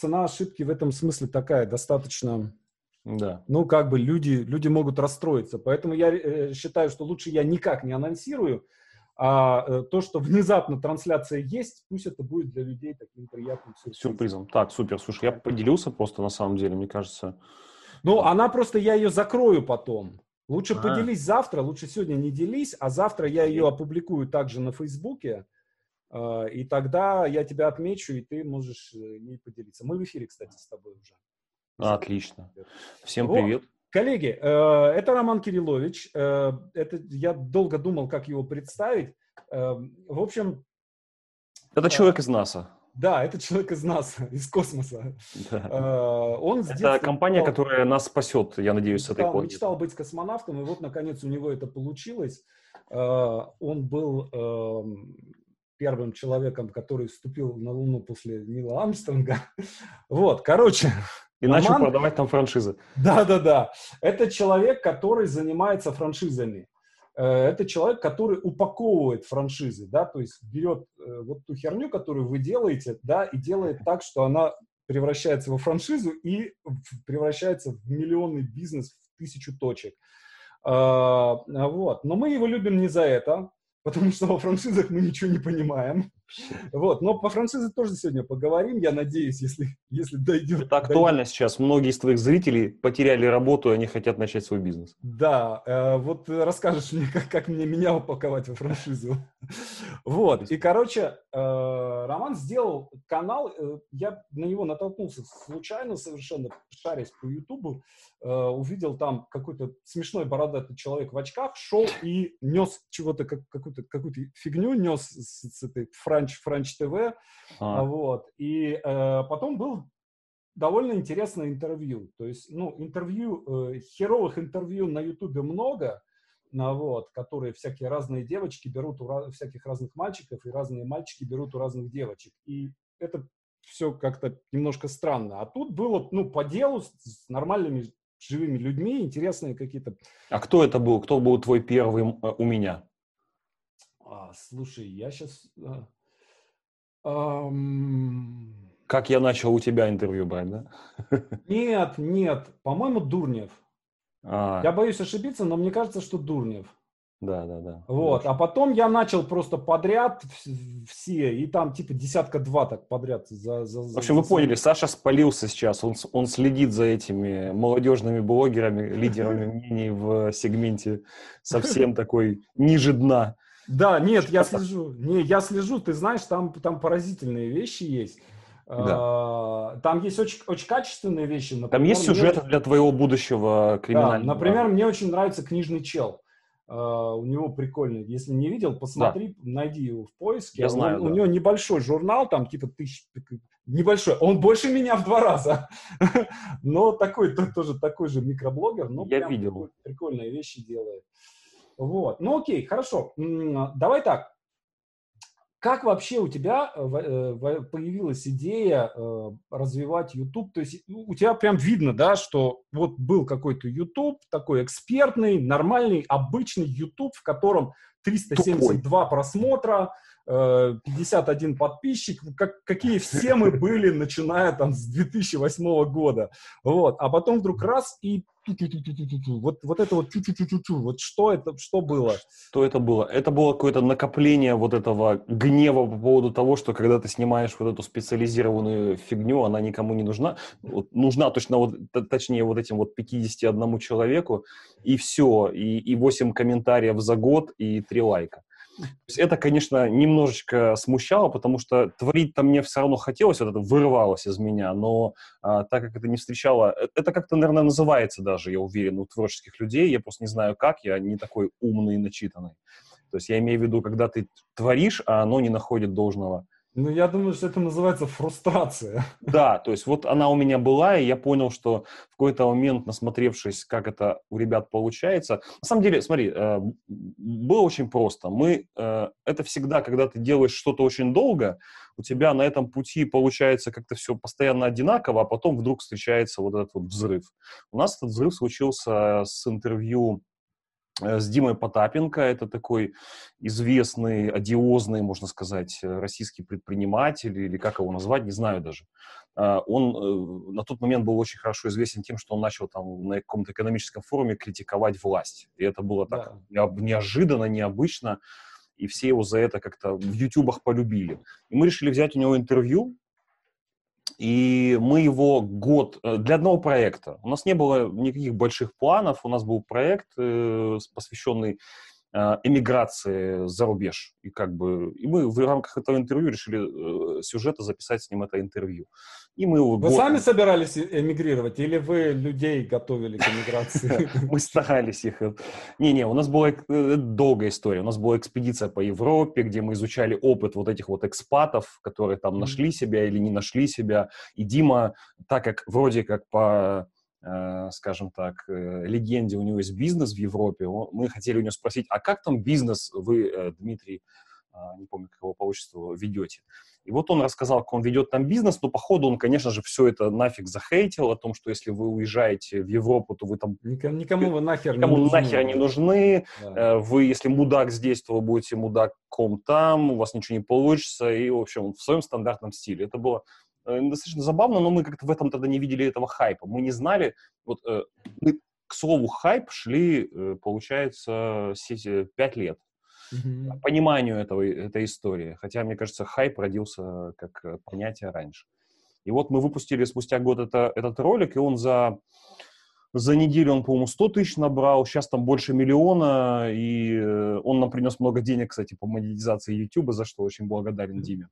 цена ошибки в этом смысле такая, достаточно... Да. Ну, как бы люди, люди могут расстроиться. Поэтому я э, считаю, что лучше я никак не анонсирую, а э, то, что внезапно трансляция есть, пусть это будет для людей таким приятным сюрпризом. сюрпризом. Так, супер. Слушай, я поделился просто на самом деле, мне кажется. Ну, она просто, я ее закрою потом. Лучше а. поделись завтра, лучше сегодня не делись, а завтра я ее опубликую также на Фейсбуке, и тогда я тебя отмечу, и ты можешь ей поделиться. Мы в эфире, кстати, с тобой уже. Отлично. Всем привет. Коллеги, э, это Роман Кириллович. Э, это я долго думал, как его представить. Э, в общем... Это человек из НАСА. Да, это человек из НАСА, из космоса. Да. Он это компания, мечтал, которая нас спасет, я надеюсь, с этой планеты. Мечтал быть космонавтом, и вот, наконец, у него это получилось. Он был эм, первым человеком, который вступил на Луну после Нила Армстронга. Вот, короче, и Роман, начал продавать там франшизы. Да-да-да. Это человек, который занимается франшизами. Э, это человек, который упаковывает франшизы, да, то есть берет э, вот ту херню, которую вы делаете, да, и делает так, что она превращается во франшизу и превращается в миллионный бизнес в тысячу точек. А, вот. Но мы его любим не за это, потому что во франшизах мы ничего не понимаем. Вот, но по франшизе тоже сегодня поговорим, я надеюсь, если, если дойдет. Это актуально дойдет. сейчас. Многие из твоих зрителей потеряли работу, и они хотят начать свой бизнес. Да, э, вот расскажешь мне, как, как мне меня упаковать во франшизу. Вот, и, короче, э, Роман сделал канал, э, я на него натолкнулся случайно совершенно, шарясь по Ютубу, э, увидел там какой-то смешной бородатый человек в очках, шел и нес чего-то, как, какую-то, какую-то фигню нес с, с этой фразой Франч, Франч ТВ, а. вот, и э, потом был довольно интересное интервью, то есть, ну, интервью, э, херовых интервью на Ютубе много, ну, вот, которые всякие разные девочки берут у раз, всяких разных мальчиков, и разные мальчики берут у разных девочек, и это все как-то немножко странно, а тут было, ну, по делу с, с нормальными живыми людьми, интересные какие-то... А кто это был? Кто был твой первый э, у меня? А, слушай, я сейчас... Как я начал у тебя интервью брать, да? Нет, нет, по-моему, Дурнев. А. Я боюсь ошибиться, но мне кажется, что Дурнев. Да, да, да. Вот, а потом я начал просто подряд все, и там типа десятка-два так подряд. За, за, в общем, за... вы поняли, Саша спалился сейчас, он, он следит за этими молодежными блогерами, лидерами мнений в сегменте совсем такой ниже дна. Да, нет, я слежу. Не, я слежу, ты знаешь, там, там поразительные вещи есть. Да. А, там есть очень, очень качественные вещи. Например, там есть сюжеты мне... для твоего будущего криминального. Да, например, мне очень нравится книжный чел. Uh, у него прикольный. Если не видел, посмотри, да. найди его в поиске. Я знаю, он, да. У него небольшой журнал, там типа тысяч... Небольшой. Он больше меня в два раза. но такой, тоже такой же микроблогер. Но Я видел. Прикольные, прикольные вещи делает. Вот. Ну окей, хорошо. Давай так. Как вообще у тебя э, э, появилась идея э, развивать YouTube? То есть у тебя прям видно, да, что вот был какой-то YouTube, такой экспертный, нормальный, обычный YouTube, в котором 372 Тупой. просмотра, 51 подписчик, как, какие все мы были, начиная там с 2008 года. Вот. А потом вдруг раз и вот, вот это вот вот что это, что было? Что это было? Это было какое-то накопление вот этого гнева по поводу того, что когда ты снимаешь вот эту специализированную фигню, она никому не нужна. Вот, нужна точно вот, точнее вот этим вот 51 человеку, и все, и, и 8 комментариев за год, и 3 лайка. Это, конечно, немножечко смущало, потому что творить-то мне все равно хотелось, вот это вырывалось из меня, но а, так как это не встречало, э, это как-то, наверное, называется даже, я уверен, у творческих людей, я просто не знаю как, я не такой умный и начитанный. То есть я имею в виду, когда ты творишь, а оно не находит должного ну, я думаю, что это называется фрустрация. Да, то есть вот она у меня была, и я понял, что в какой-то момент, насмотревшись, как это у ребят получается, на самом деле, смотри, э, было очень просто. Мы, э, это всегда, когда ты делаешь что-то очень долго, у тебя на этом пути получается как-то все постоянно одинаково, а потом вдруг встречается вот этот вот взрыв. У нас этот взрыв случился с интервью с Димой Потапенко. Это такой известный, одиозный, можно сказать, российский предприниматель, или как его назвать, не знаю даже. Он на тот момент был очень хорошо известен тем, что он начал там на каком-то экономическом форуме критиковать власть. И это было так да. неожиданно, необычно и все его за это как-то в ютубах полюбили. И мы решили взять у него интервью, и мы его год э, для одного проекта. У нас не было никаких больших планов, у нас был проект, э, посвященный эмиграции за рубеж. И как бы и мы в рамках этого интервью решили сюжета записать с ним это интервью. И мы Вы год... сами собирались э, эмигрировать или вы людей готовили к эмиграции? Мы старались их. Не-не, у нас была э, долгая история. У нас была экспедиция по Европе, где мы изучали опыт вот этих вот экспатов, которые там нашли себя или не нашли себя. И Дима, так как вроде как по э, скажем так, легенде, у него есть бизнес в Европе, мы хотели у него спросить, а как там бизнес вы, Дмитрий, а, не помню, как его по отчеству, ведете. И вот он рассказал, как он ведет там бизнес, но по ходу он, конечно же, все это нафиг захейтил, о том, что если вы уезжаете в Европу, то вы там... Никому, никому вы нахер никому не нужны. нахер не нужны. Да. Э, вы, если мудак здесь, то вы будете мудаком там, у вас ничего не получится. И, в общем, в своем стандартном стиле. Это было э, достаточно забавно, но мы как-то в этом тогда не видели этого хайпа. Мы не знали, вот э, мы, к слову, хайп шли, получается, 5 лет mm-hmm. пониманию этого, этой истории. Хотя, мне кажется, хайп родился как э, понятие раньше. И вот мы выпустили спустя год это, этот ролик, и он за, за неделю, он, по-моему, 100 тысяч набрал, сейчас там больше миллиона, и э, он нам принес много денег, кстати, по монетизации YouTube, за что очень благодарен Диме.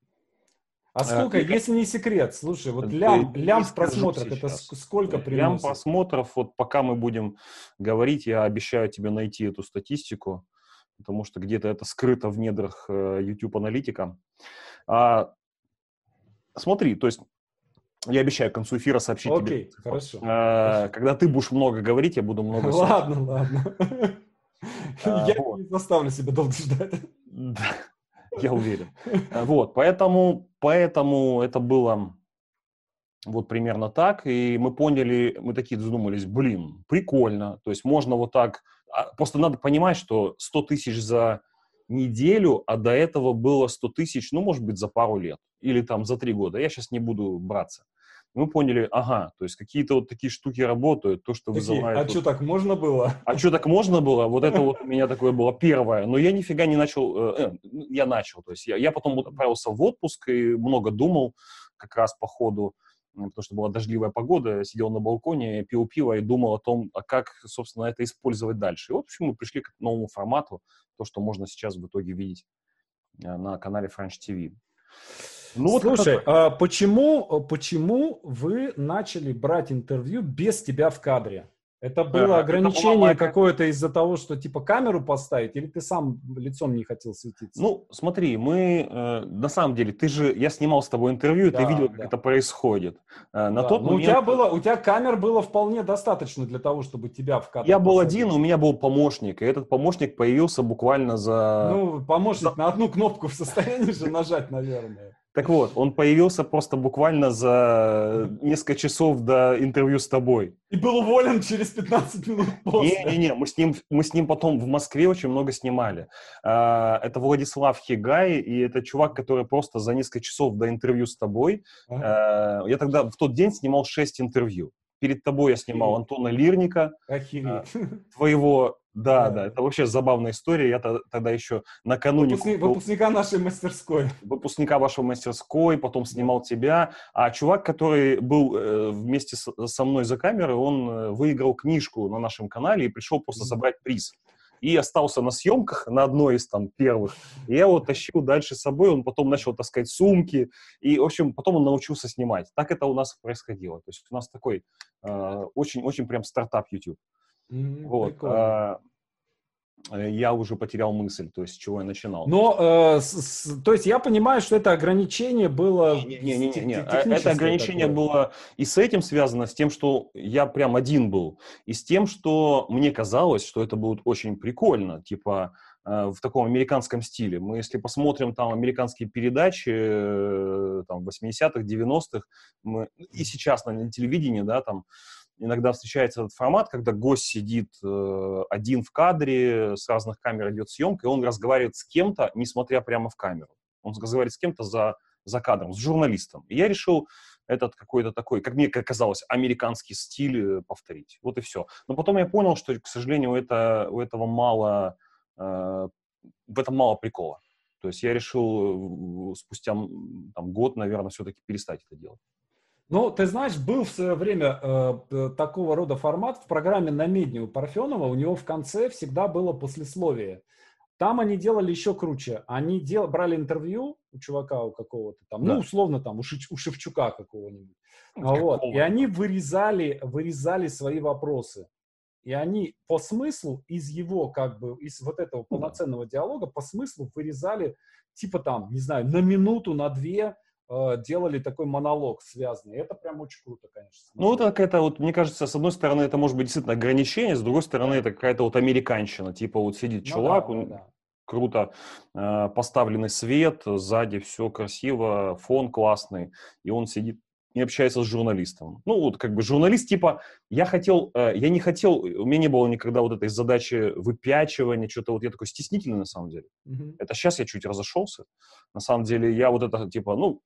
А сколько, а, если не секрет, слушай, вот лям, лям просмотров, это сколько приносит? Лям просмотров, вот пока мы будем говорить, я обещаю тебе найти эту статистику потому что где-то это скрыто в недрах э, YouTube аналитика. А, смотри, то есть я обещаю к концу эфира сообщить Окей, тебе. хорошо. А, когда ты будешь много говорить, я буду много Ладно, ладно. Я не заставлю себя долго ждать. Я уверен. Вот, поэтому, поэтому это было вот примерно так, и мы поняли, мы такие задумались, блин, прикольно, то есть можно вот так а, просто надо понимать, что 100 тысяч за неделю, а до этого было 100 тысяч, ну, может быть, за пару лет или там за три года. Я сейчас не буду браться. Мы поняли, ага, то есть какие-то вот такие штуки работают, то, что Такие, вызывает... А вот... что, так можно было? А что, так можно было? Вот это вот у меня такое было первое. Но я нифига не начал... Э, э я начал, то есть я, я потом отправился в отпуск и много думал как раз по ходу потому что была дождливая погода, сидел на балконе, пил пиво и думал о том, а как, собственно, это использовать дальше. И вот почему мы пришли к новому формату, то, что можно сейчас в итоге видеть э, на канале French TV. Ну, Слушай, вот а почему, почему вы начали брать интервью без тебя в кадре? Это было ограничение какое-то из-за того, что типа камеру поставить, или ты сам лицом не хотел светиться? Ну, смотри, мы э, на самом деле, ты же, я снимал с тобой интервью, да, ты видел, как да. это происходит. Э, на да. тот момент... у тебя было, у тебя камер было вполне достаточно для того, чтобы тебя в кадр. Я был один, у меня был помощник, и этот помощник появился буквально за. Ну, помощник за... на одну кнопку в состоянии же нажать, наверное. Так вот, он появился просто буквально за несколько часов до интервью с тобой. И был уволен через 15 минут после. Не-не-не, мы с ним, мы с ним потом в Москве очень много снимали. А, это Владислав Хигай, и это чувак, который просто за несколько часов до интервью с тобой. Ага. Я тогда в тот день снимал 6 интервью. Перед тобой я снимал Антона Лирника, Охереть. твоего да, да, это вообще забавная история. Я тогда еще накануне... Выпускни, купил... Выпускника нашей мастерской. Выпускника вашей мастерской, потом снимал тебя. А чувак, который был э, вместе с, со мной за камерой, он э, выиграл книжку на нашем канале и пришел просто забрать приз. И остался на съемках на одной из там первых. И я его тащил дальше с собой, он потом начал таскать сумки. И, в общем, потом он научился снимать. Так это у нас происходило. То есть у нас такой очень-очень э, прям стартап YouTube. Mm, вот. А, э, я уже потерял мысль, то есть с чего я начинал. Но, э, с, с, то есть я понимаю, что это ограничение было... Не-не-не, не, а, это ограничение такое. было и с этим связано, с тем, что я прям один был, и с тем, что мне казалось, что это будет очень прикольно, типа э, в таком американском стиле. Мы, если посмотрим там американские передачи э, там 80-х, 90-х, мы, и сейчас на телевидении, да, там иногда встречается этот формат, когда гость сидит э, один в кадре, с разных камер идет съемка, и он разговаривает с кем-то, несмотря прямо в камеру. Он разговаривает с кем-то за, за кадром, с журналистом. И я решил этот какой-то такой, как мне казалось, американский стиль э, повторить. Вот и все. Но потом я понял, что, к сожалению, это, у этого мало, э, в этом мало прикола. То есть я решил э, спустя там, год, наверное, все-таки перестать это делать. Ну, ты знаешь, был в свое время э, такого рода формат в программе на медне у Парфенова. У него в конце всегда было послесловие. Там они делали еще круче. Они дел, брали интервью у чувака у какого-то там, да. ну, условно там, у, Шич, у Шевчука какого-нибудь. Ну, вот. И они вырезали, вырезали свои вопросы. И они по смыслу из его, как бы, из вот этого ну полноценного диалога, по смыслу вырезали, типа там, не знаю, на минуту, на две, э, делали такой монолог связанный. Это прям очень круто, конечно. Ну, это какая-то вот, мне кажется, с одной стороны, это может быть действительно ограничение, с другой стороны, это какая-то вот американщина. Типа вот сидит ну, чувак, да, он, да. круто э, поставленный свет, сзади все красиво, фон классный, и он сидит не общается с журналистом. Ну, вот как бы журналист, типа, я хотел, э, я не хотел, у меня не было никогда вот этой задачи выпячивания, что-то вот я такой стеснительный на самом деле. Mm-hmm. Это сейчас я чуть разошелся. На самом деле я вот это, типа, ну,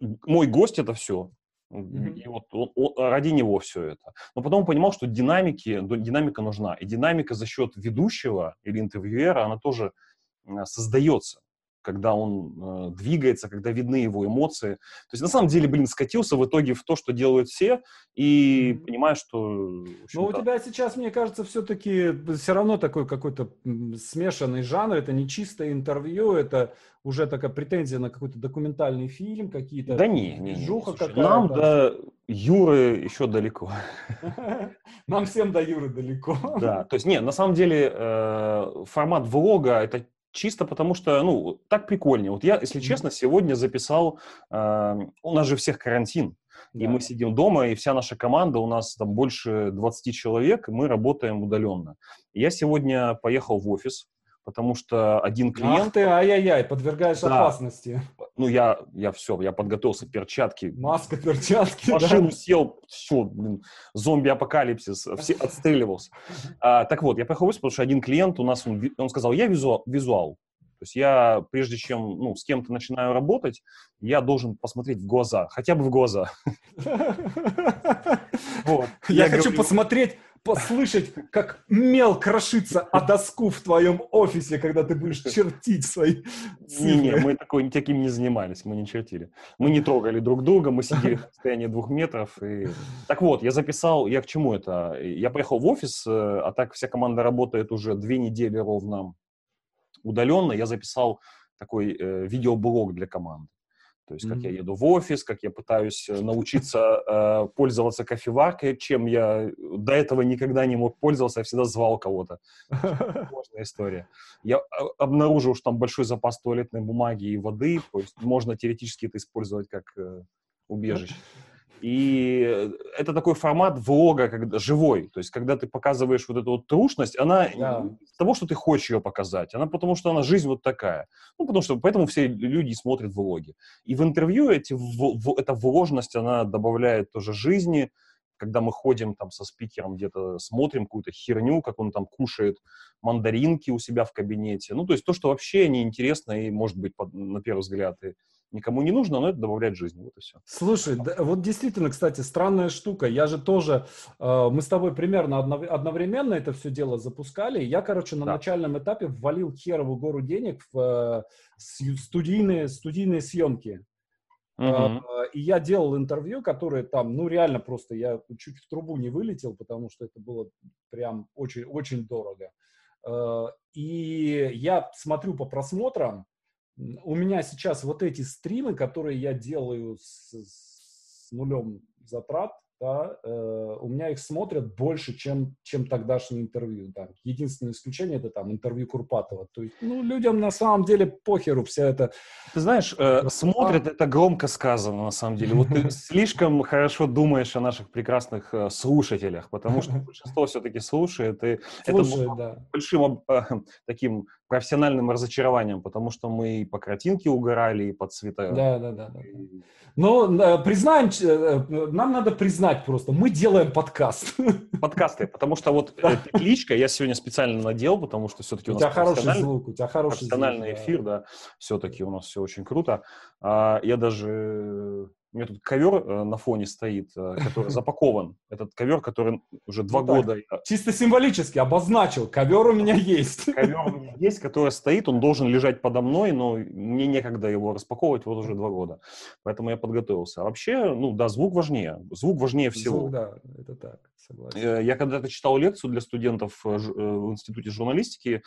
мой гость это все. Mm-hmm. И вот он, он, ради него все это. Но потом понимал, что динамики, динамика нужна. И динамика за счет ведущего или интервьюера, она тоже создается когда он э, двигается, когда видны его эмоции. То есть на самом деле, блин, скатился в итоге в то, что делают все, и понимаешь, что... Но у тебя сейчас, мне кажется, все-таки все равно такой какой-то смешанный жанр, это не чистое интервью, это уже такая претензия на какой-то документальный фильм, какие-то... Да не, не, не. Слушай, нам до Юры еще далеко. Нам всем до Юры далеко. Да, то есть, нет, на самом деле э, формат влога это чисто потому что, ну, так прикольнее. Вот я, если честно, сегодня записал, э, у нас же всех карантин, да. и мы сидим дома, и вся наша команда, у нас там больше 20 человек, и мы работаем удаленно. Я сегодня поехал в офис, потому что один клиент... Ах ты, ай-яй-яй, подвергаешь да. опасности. Ну, я, я все, я подготовился, перчатки. Маска, перчатки, машину да. сел, все, блин, зомби-апокалипсис, все отстреливался. А, так вот, я офис, потому что один клиент у нас, он, он сказал, я визуал, визуал. То есть я, прежде чем ну, с кем-то начинаю работать, я должен посмотреть в глаза, хотя бы в глаза. Я хочу посмотреть послышать, как мел крошится о доску в твоем офисе, когда ты будешь чертить свои цифры. Не, не, мы такой, таким не занимались, мы не чертили. Мы не трогали друг друга, мы сидели в расстоянии двух метров. И... Так вот, я записал, я к чему это? Я поехал в офис, э, а так вся команда работает уже две недели ровно удаленно. Я записал такой э, видеоблог для команды. То есть, как mm-hmm. я еду в офис, как я пытаюсь э, научиться э, пользоваться кофеваркой, чем я до этого никогда не мог пользоваться, я всегда звал кого-то. Сложная история. Я а, обнаружил, что там большой запас туалетной бумаги и воды, то есть можно теоретически это использовать как э, убежище. И это такой формат влога, когда живой. То есть, когда ты показываешь вот эту вот трушность, она да. не того, что ты хочешь ее показать, она потому что она жизнь вот такая. Ну, потому что поэтому все люди смотрят влоги. И в интервью эти, в, в, эта вложенность, она добавляет тоже жизни, когда мы ходим там со спикером где-то, смотрим какую-то херню, как он там кушает мандаринки у себя в кабинете. Ну, то есть то, что вообще неинтересно и, может быть, под, на первый взгляд, и никому не нужно, но это добавляет жизни. Вот и все. Слушай, да, вот действительно, кстати, странная штука. Я же тоже, э, мы с тобой примерно одно, одновременно это все дело запускали. Я, короче, на да. начальном этапе ввалил херову гору денег в э, студийные, студийные съемки. Uh-huh. И я делал интервью, которые там, ну реально просто я чуть в трубу не вылетел, потому что это было прям очень-очень дорого. Э, и я смотрю по просмотрам, у меня сейчас вот эти стримы, которые я делаю с, с нулем затрат, да, э, у меня их смотрят больше, чем, чем тогдашнее интервью. Да. Единственное исключение это там интервью Курпатова. То есть, ну, людям на самом деле похеру вся это. Ты знаешь, э, смотрят, это громко сказано на самом деле. Вот ты слишком хорошо думаешь о наших прекрасных э, слушателях, потому что большинство все-таки слушает, и это да. большим э, таким профессиональным разочарованием, потому что мы и по картинке угорали, и по цвета. Да, да, да. да. Но э, признаем, э, нам надо признать просто, мы делаем подкаст. Подкасты, потому что вот э, петличка я сегодня специально надел, потому что все-таки у, у тебя хороший звук, у тебя хороший профессиональный звук, эфир, да, все-таки у нас все очень круто. А, я даже у меня тут ковер э, на фоне стоит, э, который запакован. Этот ковер, который уже два ну, года... Так, чисто символически обозначил. Ковер у меня есть. Ковер у меня есть, который стоит, он должен лежать подо мной, но мне некогда его распаковывать вот уже два года. Поэтому я подготовился. А вообще, ну да, звук важнее. Звук важнее всего. Звук, да, это так, согласен. Э, я когда-то читал лекцию для студентов в Институте журналистики,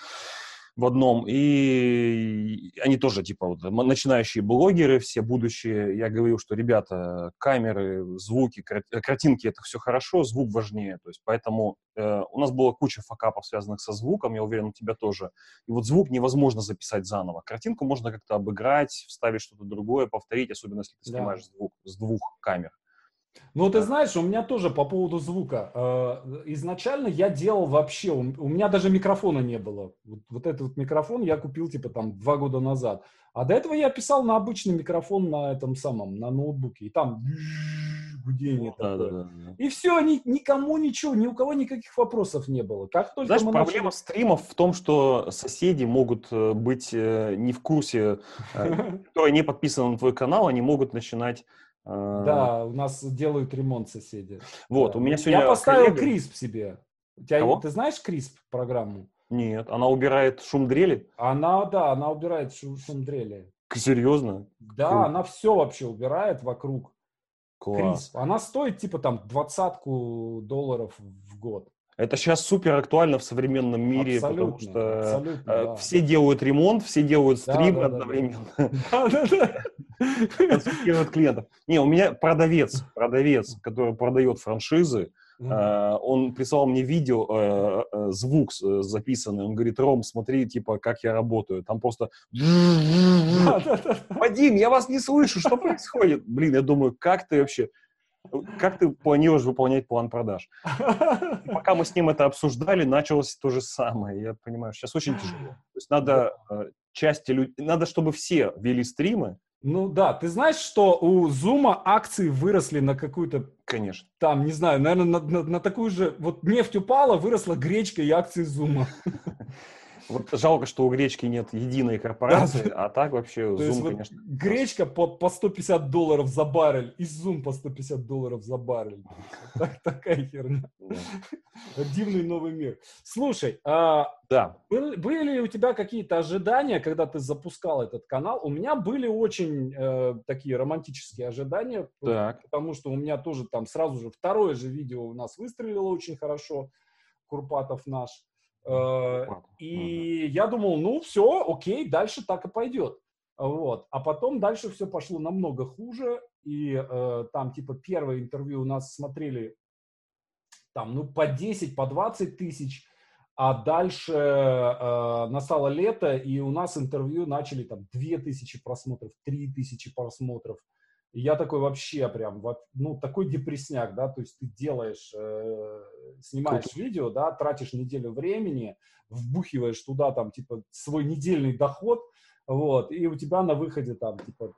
в одном, и они тоже, типа, вот, начинающие блогеры, все будущие, я говорю, что, ребята, камеры, звуки, картинки, это все хорошо, звук важнее, то есть, поэтому э, у нас была куча факапов, связанных со звуком, я уверен, у тебя тоже, и вот звук невозможно записать заново, картинку можно как-то обыграть, вставить что-то другое, повторить, особенно если ты снимаешь да. звук с двух камер. Ну, ты знаешь, у меня тоже по поводу звука. Э, изначально я делал вообще, у меня даже микрофона не было. Вот, вот этот вот микрофон я купил типа там два года назад. А до этого я писал на обычный микрофон на этом самом, на ноутбуке. И там гудение да, такое. Да, да, да. И все, ни, никому ничего, ни у кого никаких вопросов не было. Как только Знаешь, проблема начали... стримов в том, что соседи могут э, быть э, не в курсе, которые не подписаны на твой канал, они могут начинать да, у нас делают ремонт соседи. Вот, да. у меня сегодня Я поставил коллега... Крисп себе. У тебя, Кого? Ты знаешь Крисп программу? Нет, она убирает шум дрели? Она, да, она убирает шум, шум дрели. Серьезно? Да, Круто. она все вообще убирает вокруг. Класс. Крисп. Она стоит типа там двадцатку долларов в год. Это сейчас супер актуально в современном мире, абсолютно, потому что абсолютно, э, да. все делают ремонт, все делают стримы да, да, одновременно. Консультируют клиентов. Не, у меня продавец, продавец, который продает франшизы, Uh, он прислал мне видео, uh, uh, звук записанный. Он говорит, Ром, смотри, типа, как я работаю. Там просто... Вадим, я вас не слышу, что происходит? Блин, я думаю, как ты вообще... Как ты планируешь выполнять план продаж? И пока мы с ним это обсуждали, началось то же самое. Я понимаю, сейчас очень тяжело. То есть надо части людей... Надо, чтобы все вели стримы, ну да, ты знаешь, что у Зума акции выросли на какую-то... Конечно. Там, не знаю, наверное, на, на, на такую же... Вот нефть упала, выросла гречка и акции Зума. Вот жалко, что у гречки нет единой корпорации, а так вообще Zoom, конечно. Гречка по, по 150 долларов за баррель и Zoom по 150 долларов за баррель. Так, такая херня. Дивный новый мир. Слушай, а да. Были, ли у тебя какие-то ожидания, когда ты запускал этот канал? У меня были очень э, такие романтические ожидания, потому что у меня тоже там сразу же второе же видео у нас выстрелило очень хорошо, Курпатов наш. Э, и я думал, ну все, окей, дальше так и пойдет. Вот. А потом дальше все пошло намного хуже. И э, там типа первое интервью у нас смотрели там ну по 10, по 20 тысяч. А дальше э, настало лето, и у нас интервью начали там 2000 просмотров, 3000 просмотров. И я такой вообще прям, ну, такой депресняк, да, то есть ты делаешь, э, снимаешь Круто. видео, да, тратишь неделю времени, вбухиваешь туда там, типа, свой недельный доход, вот, и у тебя на выходе там, типа,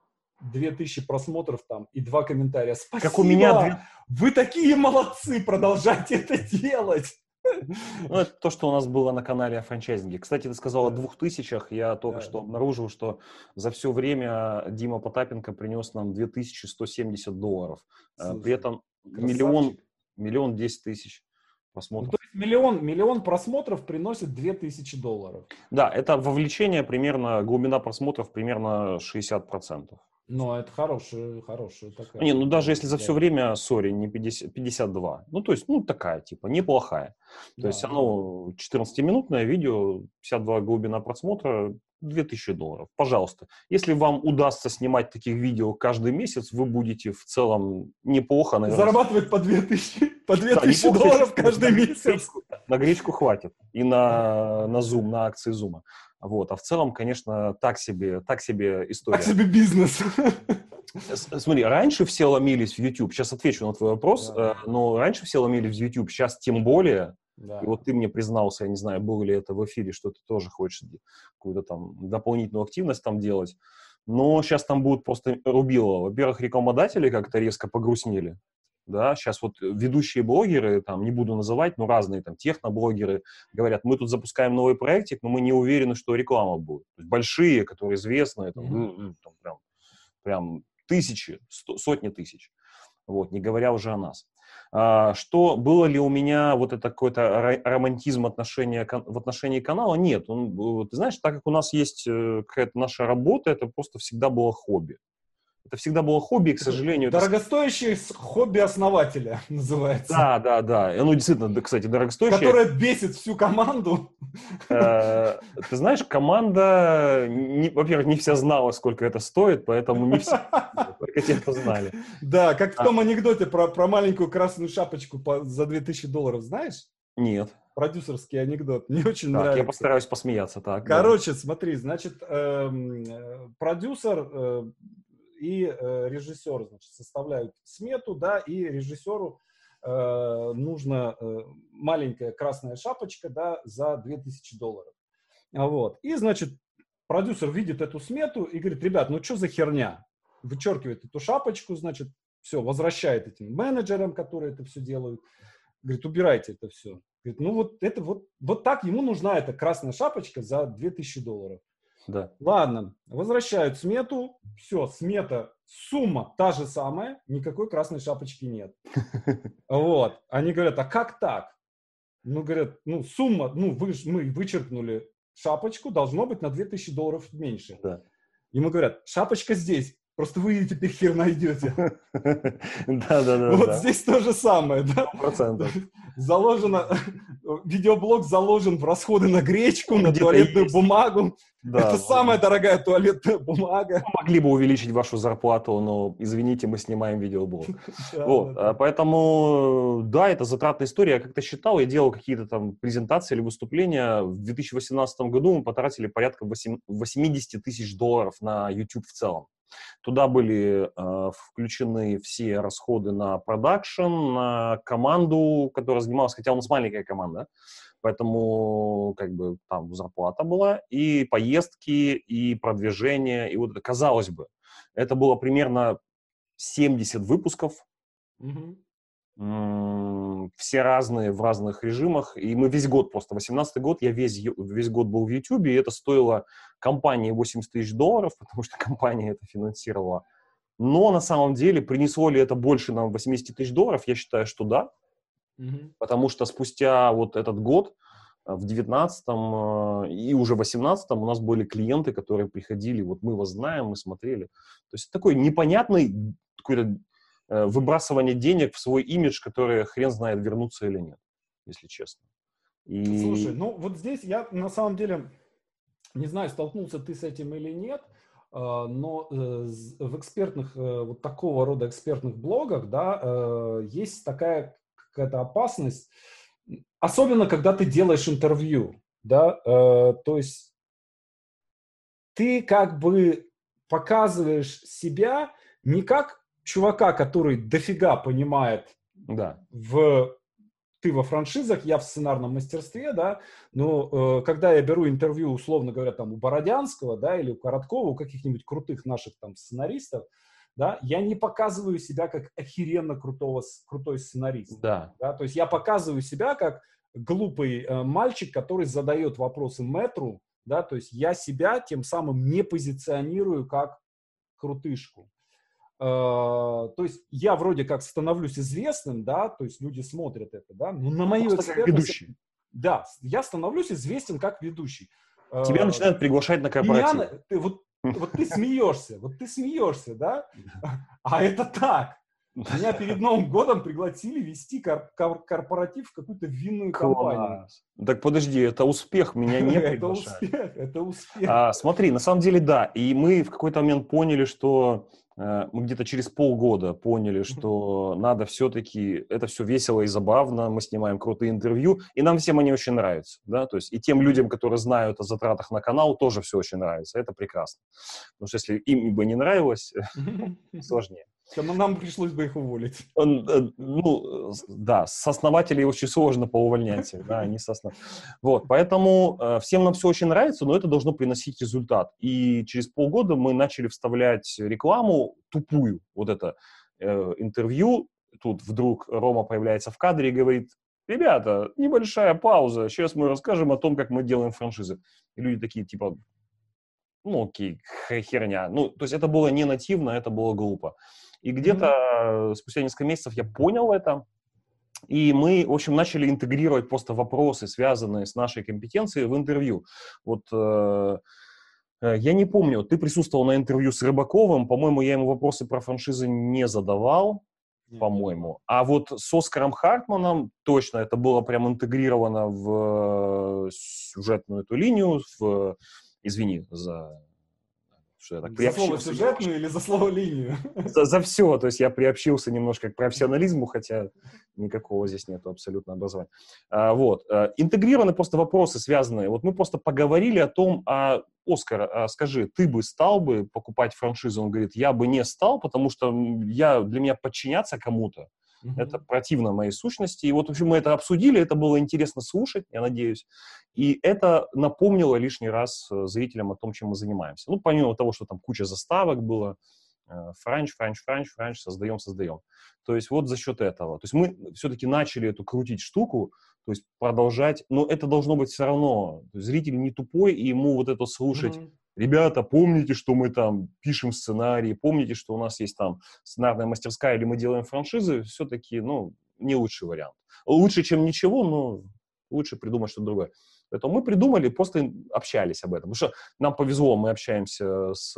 2000 просмотров там и два комментария. Спасибо! Как у меня... Вы такие молодцы, продолжайте это делать! Ну, это то, что у нас было на канале о франчайзинге. Кстати, ты сказал о двух тысячах. Я только да. что обнаружил, что за все время Дима Потапенко принес нам 2170 долларов. Э, Слушай, При этом миллион, миллион десять тысяч просмотров. Ну, то есть миллион, миллион просмотров приносит 2000 долларов. Да, это вовлечение примерно, глубина просмотров примерно 60%. Ну, это хорошая, хорошая такая. Не, ну даже если за все время, сори, не 50, 52. Ну, то есть, ну, такая, типа, неплохая. То да. есть оно 14-минутное видео, 52 глубина просмотра, 2000 долларов. Пожалуйста. Если вам удастся снимать таких видео каждый месяц, вы будете в целом неплохо, наверное. Зарабатывать по 2000, по 2000 да, долларов каждый месяц. На гречку хватит. И на, на Zoom, на акции Zoom. Вот. А в целом, конечно, так себе, так себе история. Так себе бизнес. Смотри, раньше все ломились в YouTube, сейчас отвечу на твой вопрос, да. Э, но раньше все ломились в YouTube, сейчас тем более, Да. И вот ты мне признался, я не знаю, было ли это в эфире, что ты тоже хочешь какую-то там дополнительную активность там делать. Но сейчас там будут просто рубило. Во-первых, рекламодатели как-то резко погрустнели. Да, сейчас вот ведущие блогеры, там, не буду называть, но разные там техноблогеры говорят, мы тут запускаем новый проектик, но мы не уверены, что реклама будет. Большие, которые известны, там, mm-hmm. там прям, прям тысячи, сто, сотни тысяч. Вот, не говоря уже о нас. А, что было ли у меня вот это какой-то романтизм отношения, в отношении канала? Нет. Он, ты знаешь, так как у нас есть э, какая-то наша работа, это просто всегда было хобби. Это всегда было хобби, к сожалению. Дорогостоящее это... хобби основателя называется. Да, да, да. Оно действительно, кстати, дорогостоящее. Которое бесит всю команду. Э, ты знаешь, команда, во-первых, не вся знала, сколько это стоит, поэтому не все, только те, кто знали. Да, как в том а. анекдоте про, маленькую красную шапочку по, за 2000 долларов, знаешь? Нет. Продюсерский анекдот. Мне очень так, нравится. Я постараюсь посмеяться так. Короче, да. смотри, значит, эм, э, продюсер э, и э, режиссер, значит, составляют смету, да, и режиссеру э, нужна э, маленькая красная шапочка, да, за 2000 долларов. Вот. И, значит, продюсер видит эту смету и говорит, ребят, ну что за херня? Вычеркивает эту шапочку, значит, все, возвращает этим менеджерам, которые это все делают. Говорит, убирайте это все. Говорит, ну вот это вот, вот так ему нужна эта красная шапочка за 2000 долларов. Да. Ладно, возвращают смету, все, смета, сумма та же самая, никакой красной шапочки нет. Вот. Они говорят, а как так? Ну, говорят, ну, сумма, ну, вы, мы вычеркнули шапочку, должно быть на 2000 долларов меньше. Да. Ему говорят, шапочка здесь, Просто вы ее теперь хер найдете. Да, да, да. Вот здесь то же самое, да? Процентов. Заложено, видеоблог заложен в расходы на гречку, на туалетную бумагу. Это самая дорогая туалетная бумага. Могли бы увеличить вашу зарплату, но, извините, мы снимаем видеоблог. Вот, а поэтому, да, это затратная история. Я как-то считал, я делал какие-то там презентации или выступления. В 2018 году мы потратили порядка 80 тысяч долларов на YouTube в целом. Туда были э, включены все расходы на продакшн, на команду, которая занималась, хотя у нас маленькая команда, поэтому как бы там зарплата была, и поездки, и продвижение, и вот это, казалось бы, это было примерно 70 выпусков, mm-hmm все разные в разных режимах, и мы весь год, просто 18 год, я весь, весь год был в YouTube, и это стоило компании 80 тысяч долларов, потому что компания это финансировала. Но на самом деле принесло ли это больше нам 80 тысяч долларов? Я считаю, что да, mm-hmm. потому что спустя вот этот год, э, в 19-м э, и уже в 18-м у нас были клиенты, которые приходили, вот мы вас знаем, мы смотрели. То есть такой непонятный какой-то выбрасывание денег в свой имидж, который хрен знает, вернуться или нет, если честно. И... Слушай, ну вот здесь я на самом деле не знаю, столкнулся ты с этим или нет, а, но э, в экспертных, э, вот такого рода экспертных блогах, да, есть такая какая-то опасность, особенно когда ты делаешь интервью, да, то есть ты как бы показываешь себя не как чувака, который дофига понимает да. в ты во франшизах, я в сценарном мастерстве, да, но э, когда я беру интервью, условно говоря, там у Бородянского, да, или у Короткова, у каких-нибудь крутых наших там сценаристов, да, я не показываю себя как охеренно крутого, крутой сценарист. Да. да. То есть я показываю себя как глупый э, мальчик, который задает вопросы метру, да, то есть я себя тем самым не позиционирую как крутышку. А, то есть я вроде как становлюсь известным, да, то есть люди смотрят это, да, но на мою Просто как ведущий. Да, я становлюсь известен как ведущий. Тебя а, начинают приглашать на корпоратив. Меня, ты, вот, вот ты смеешься, вот ты смеешься, да, а это так. Меня перед Новым годом пригласили вести кор- кор- корпоратив в какую-то винную компанию. Так подожди, это успех, меня не приглашают. Это успех, это успех. А, смотри, на самом деле да, и мы в какой-то момент поняли, что мы где-то через полгода поняли, что надо все-таки, это все весело и забавно, мы снимаем крутые интервью, и нам всем они очень нравятся, да, то есть и тем людям, которые знают о затратах на канал, тоже все очень нравится, это прекрасно. Потому что если им бы не нравилось, сложнее. Нам пришлось бы их уволить. Он, э, ну, да, с основателей очень сложно поувольнять их, да, не с основ... Вот, поэтому э, всем нам все очень нравится, но это должно приносить результат. И через полгода мы начали вставлять рекламу тупую, вот это э, интервью. Тут вдруг Рома появляется в кадре и говорит, ребята, небольшая пауза, сейчас мы расскажем о том, как мы делаем франшизы. И люди такие, типа, ну, окей, херня. Ну, то есть это было не нативно, это было глупо. И где-то mm-hmm. спустя несколько месяцев я понял это, и мы, в общем, начали интегрировать просто вопросы, связанные с нашей компетенцией, в интервью. Вот э, э я не помню, ты присутствовал на интервью с Рыбаковым, по-моему, я ему вопросы про франшизы не задавал, по-моему. А вот с Оскаром Хартманом точно это было прям интегрировано в э, сюжетную эту линию, в, извини за что я так за слово сюжетную или за слово линию? За, за все. То есть я приобщился немножко к профессионализму, хотя никакого здесь нету абсолютно образования. А, вот. А, интегрированы просто вопросы связанные. Вот мы просто поговорили о том, а, Оскар, а скажи, ты бы стал бы покупать франшизу? Он говорит, я бы не стал, потому что я, для меня подчиняться кому-то, Mm-hmm. Это противно моей сущности. И вот, в общем, мы это обсудили, это было интересно слушать, я надеюсь. И это напомнило лишний раз э, зрителям о том, чем мы занимаемся. Ну, помимо того, что там куча заставок было, э, франч, франч, франч, франч, создаем, создаем. То есть вот за счет этого. То есть мы все-таки начали эту крутить штуку, то есть продолжать, но это должно быть все равно. Зритель не тупой, и ему вот это слушать, mm-hmm ребята, помните, что мы там пишем сценарии, помните, что у нас есть там сценарная мастерская или мы делаем франшизы, все-таки, ну, не лучший вариант. Лучше, чем ничего, но лучше придумать что-то другое. Поэтому мы придумали, просто общались об этом. Потому что нам повезло, мы общаемся с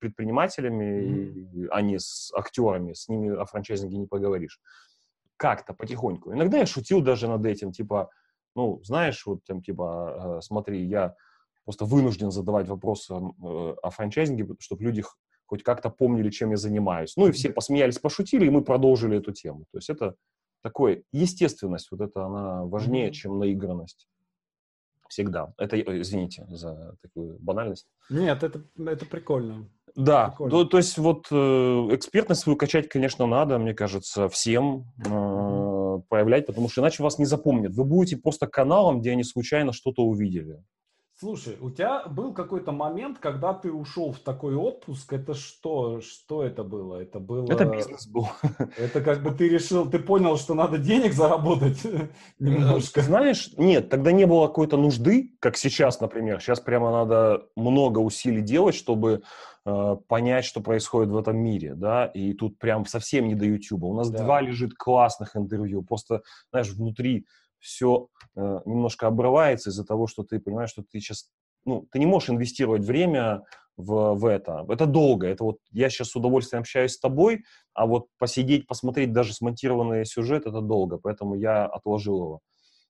предпринимателями, mm-hmm. а не с актерами, с ними о франчайзинге не поговоришь. Как-то потихоньку. Иногда я шутил даже над этим, типа, ну, знаешь, вот там, типа, смотри, я просто вынужден задавать вопросы э, о франчайзинге, чтобы люди хоть как-то помнили, чем я занимаюсь. Ну и все посмеялись, пошутили, и мы продолжили эту тему. То есть это такой естественность, вот это она важнее, чем наигранность. Всегда. Это, э, извините за такую банальность. Нет, это, это прикольно. Да, прикольно. То, то есть вот э, экспертность свою качать, конечно, надо, мне кажется, всем э, проявлять, потому что иначе вас не запомнят. Вы будете просто каналом, где они случайно что-то увидели. Слушай, у тебя был какой-то момент, когда ты ушел в такой отпуск. Это что? Что это было? Это было. Это бизнес был. Это как бы ты решил, ты понял, что надо денег заработать немножко. Знаешь, нет, тогда не было какой-то нужды, как сейчас, например. Сейчас прямо надо много усилий делать, чтобы э, понять, что происходит в этом мире, да. И тут прям совсем не до YouTube. У нас да. два лежит классных интервью. Просто, знаешь, внутри все э, немножко обрывается из-за того, что ты понимаешь, что ты сейчас, ну, ты не можешь инвестировать время в, в это. Это долго. Это вот я сейчас с удовольствием общаюсь с тобой, а вот посидеть, посмотреть даже смонтированный сюжет, это долго, поэтому я отложил его.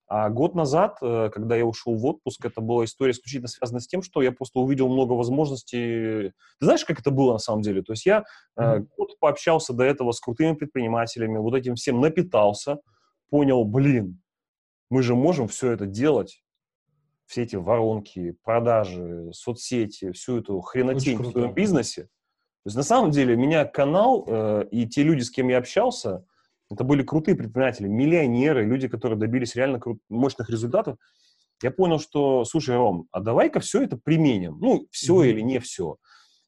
А год назад, э, когда я ушел в отпуск, это была история исключительно связана с тем, что я просто увидел много возможностей. Ты знаешь, как это было на самом деле? То есть я mm-hmm. год пообщался до этого с крутыми предпринимателями, вот этим всем напитался, понял, блин, мы же можем все это делать, все эти воронки, продажи, соцсети, всю эту хренотень в своем бизнесе. То есть на самом деле меня канал э, и те люди, с кем я общался, это были крутые предприниматели, миллионеры, люди, которые добились реально крут- мощных результатов. Я понял, что, слушай, Ром, а давай-ка все это применим. Ну, все mm-hmm. или не все.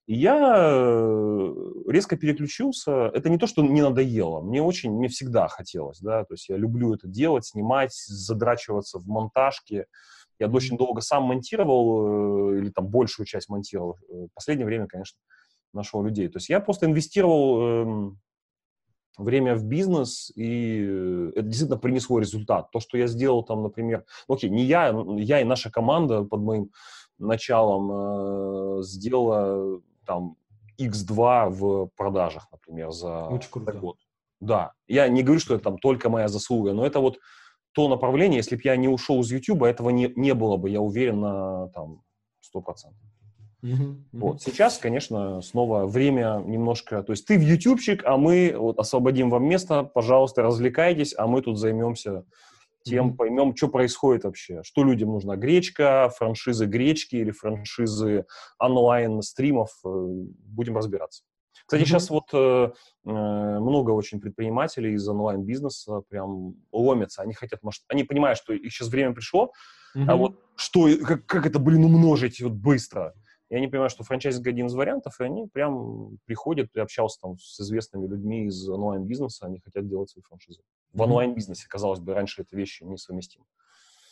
И я э, резко переключился. Это не то, что не надоело. Мне очень, мне всегда хотелось, да, то есть я люблю это делать, снимать, задрачиваться в монтажке. Я очень долго сам монтировал, э, или там большую часть монтировал. Э, в последнее время, конечно, нашел людей. То есть я просто инвестировал э, время в бизнес, и это действительно принесло результат. То, что я сделал там, например, ну, окей, не я, я и наша команда под моим началом э, сделала там X2 в продажах, например, за, Очень круто. за год. Да, я не говорю, что это там только моя заслуга, но это вот то направление, если бы я не ушел из YouTube, этого не, не было бы, я уверен, на там 100%. Uh-huh, uh-huh. Вот. Сейчас, конечно, снова время немножко... То есть ты в ютубчик, а мы вот освободим вам место, пожалуйста, развлекайтесь, а мы тут займемся тем mm-hmm. поймем, что происходит вообще, что людям нужна гречка, франшизы гречки или франшизы онлайн-стримов, э, будем разбираться. Кстати, mm-hmm. сейчас вот э, э, много очень предпринимателей из онлайн-бизнеса прям ломятся. Они хотят, может, они понимают, что их сейчас время пришло, mm-hmm. а вот что, как, как это, блин, умножить вот быстро. И они понимают, что франчайзинг один из вариантов, и они прям приходят, я общался там с известными людьми из онлайн-бизнеса, они хотят делать свои франшизы. В онлайн-бизнесе, казалось бы, раньше это вещи несовместимы.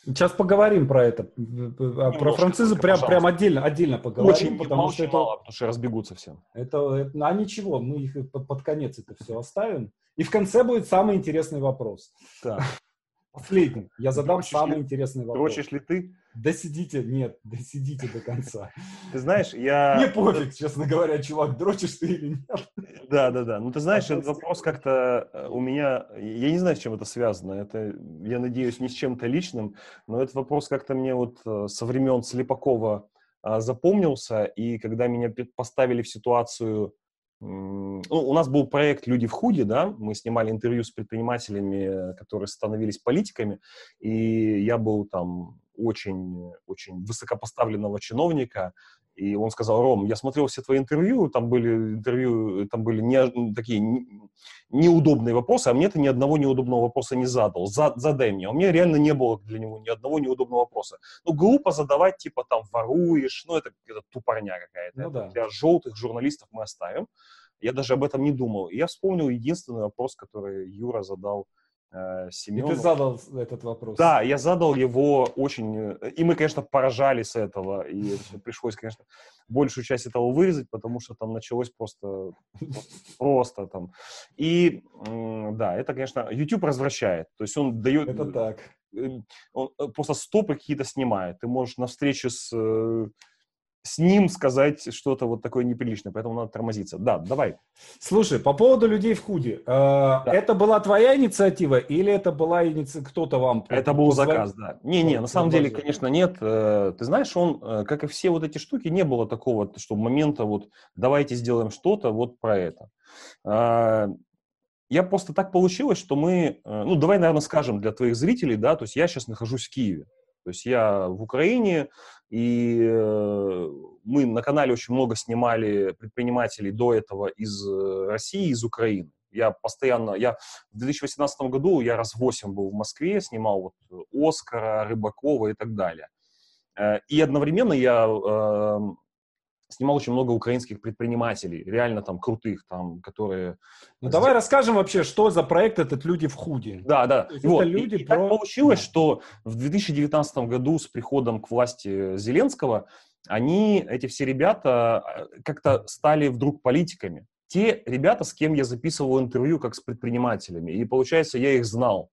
Сейчас поговорим про это. Немножко, про францизы прям, прям отдельно, отдельно поговорим. Очень, потому что это, мало, потому что разбегутся все. Это, это, а ничего, мы их под, под конец это все оставим. И в конце будет самый интересный вопрос. Так. Последний. Я задам Дрочишь самый ли, интересный вопрос. Дрочишь ли ты? Досидите, нет, досидите до конца. Ты знаешь, я... Мне пофиг, честно говоря, чувак, дрочишь ты или нет. Да, да, да. Ну, ты знаешь, этот вопрос как-то э, у меня... Я не знаю, с чем это связано. Это, я надеюсь, не с чем-то личным, но этот вопрос как-то мне вот э, со времен Слепакова а, запомнился, и когда меня поставили в ситуацию ну, у нас был проект «Люди в худе», да, мы снимали интервью с предпринимателями, которые становились политиками, и я был там очень, очень высокопоставленного чиновника, и он сказал, Ром, я смотрел все твои интервью, там были интервью, там были не, такие не, неудобные вопросы, а мне ты ни одного неудобного вопроса не задал. За, задай мне. У меня реально не было для него ни одного неудобного вопроса. Ну, глупо задавать, типа, там, воруешь, ну, это, это тупорня какая-то. Ну, да. Для желтых журналистов мы оставим. Я даже об этом не думал. И я вспомнил единственный вопрос, который Юра задал Семену. И ты задал этот вопрос. Да, я задал его очень... Э, и мы, конечно, поражали с этого, и пришлось, конечно, большую часть этого вырезать, потому что там началось просто... Просто там. И да, это, конечно, YouTube развращает. То есть он дает... Это так. Э, он э, просто стопы какие-то снимает. Ты можешь на встрече с с ним сказать что-то вот такое неприличное, поэтому надо тормозиться. Да, давай. Слушай, по поводу людей в худе. Э, да. Это была твоя инициатива или это была инициатива, кто-то вам? Это был заказ, да. Не-не, на самом деле, конечно, нет. Э, ты знаешь, он, э, как и все вот эти штуки, не было такого, что момента вот давайте сделаем что-то вот про это. Я просто так получилось, что мы, ну давай, наверное, скажем для твоих зрителей, да, то есть я сейчас нахожусь в Киеве. То есть я в Украине, и э, мы на канале очень много снимали предпринимателей до этого из э, России, из Украины. Я постоянно, я в 2018 году я раз восемь был в Москве, снимал вот Оскара, Рыбакова и так далее. Э, и одновременно я снимал очень много украинских предпринимателей, реально там крутых, там, которые... Ну, давай расскажем вообще, что за проект этот «Люди в худе». Да, да. Вот. люди и, про... и так получилось, что в 2019 году с приходом к власти Зеленского они, эти все ребята, э, как-то стали вдруг политиками. Те ребята, с кем я записывал интервью как с предпринимателями, и, получается, я их знал.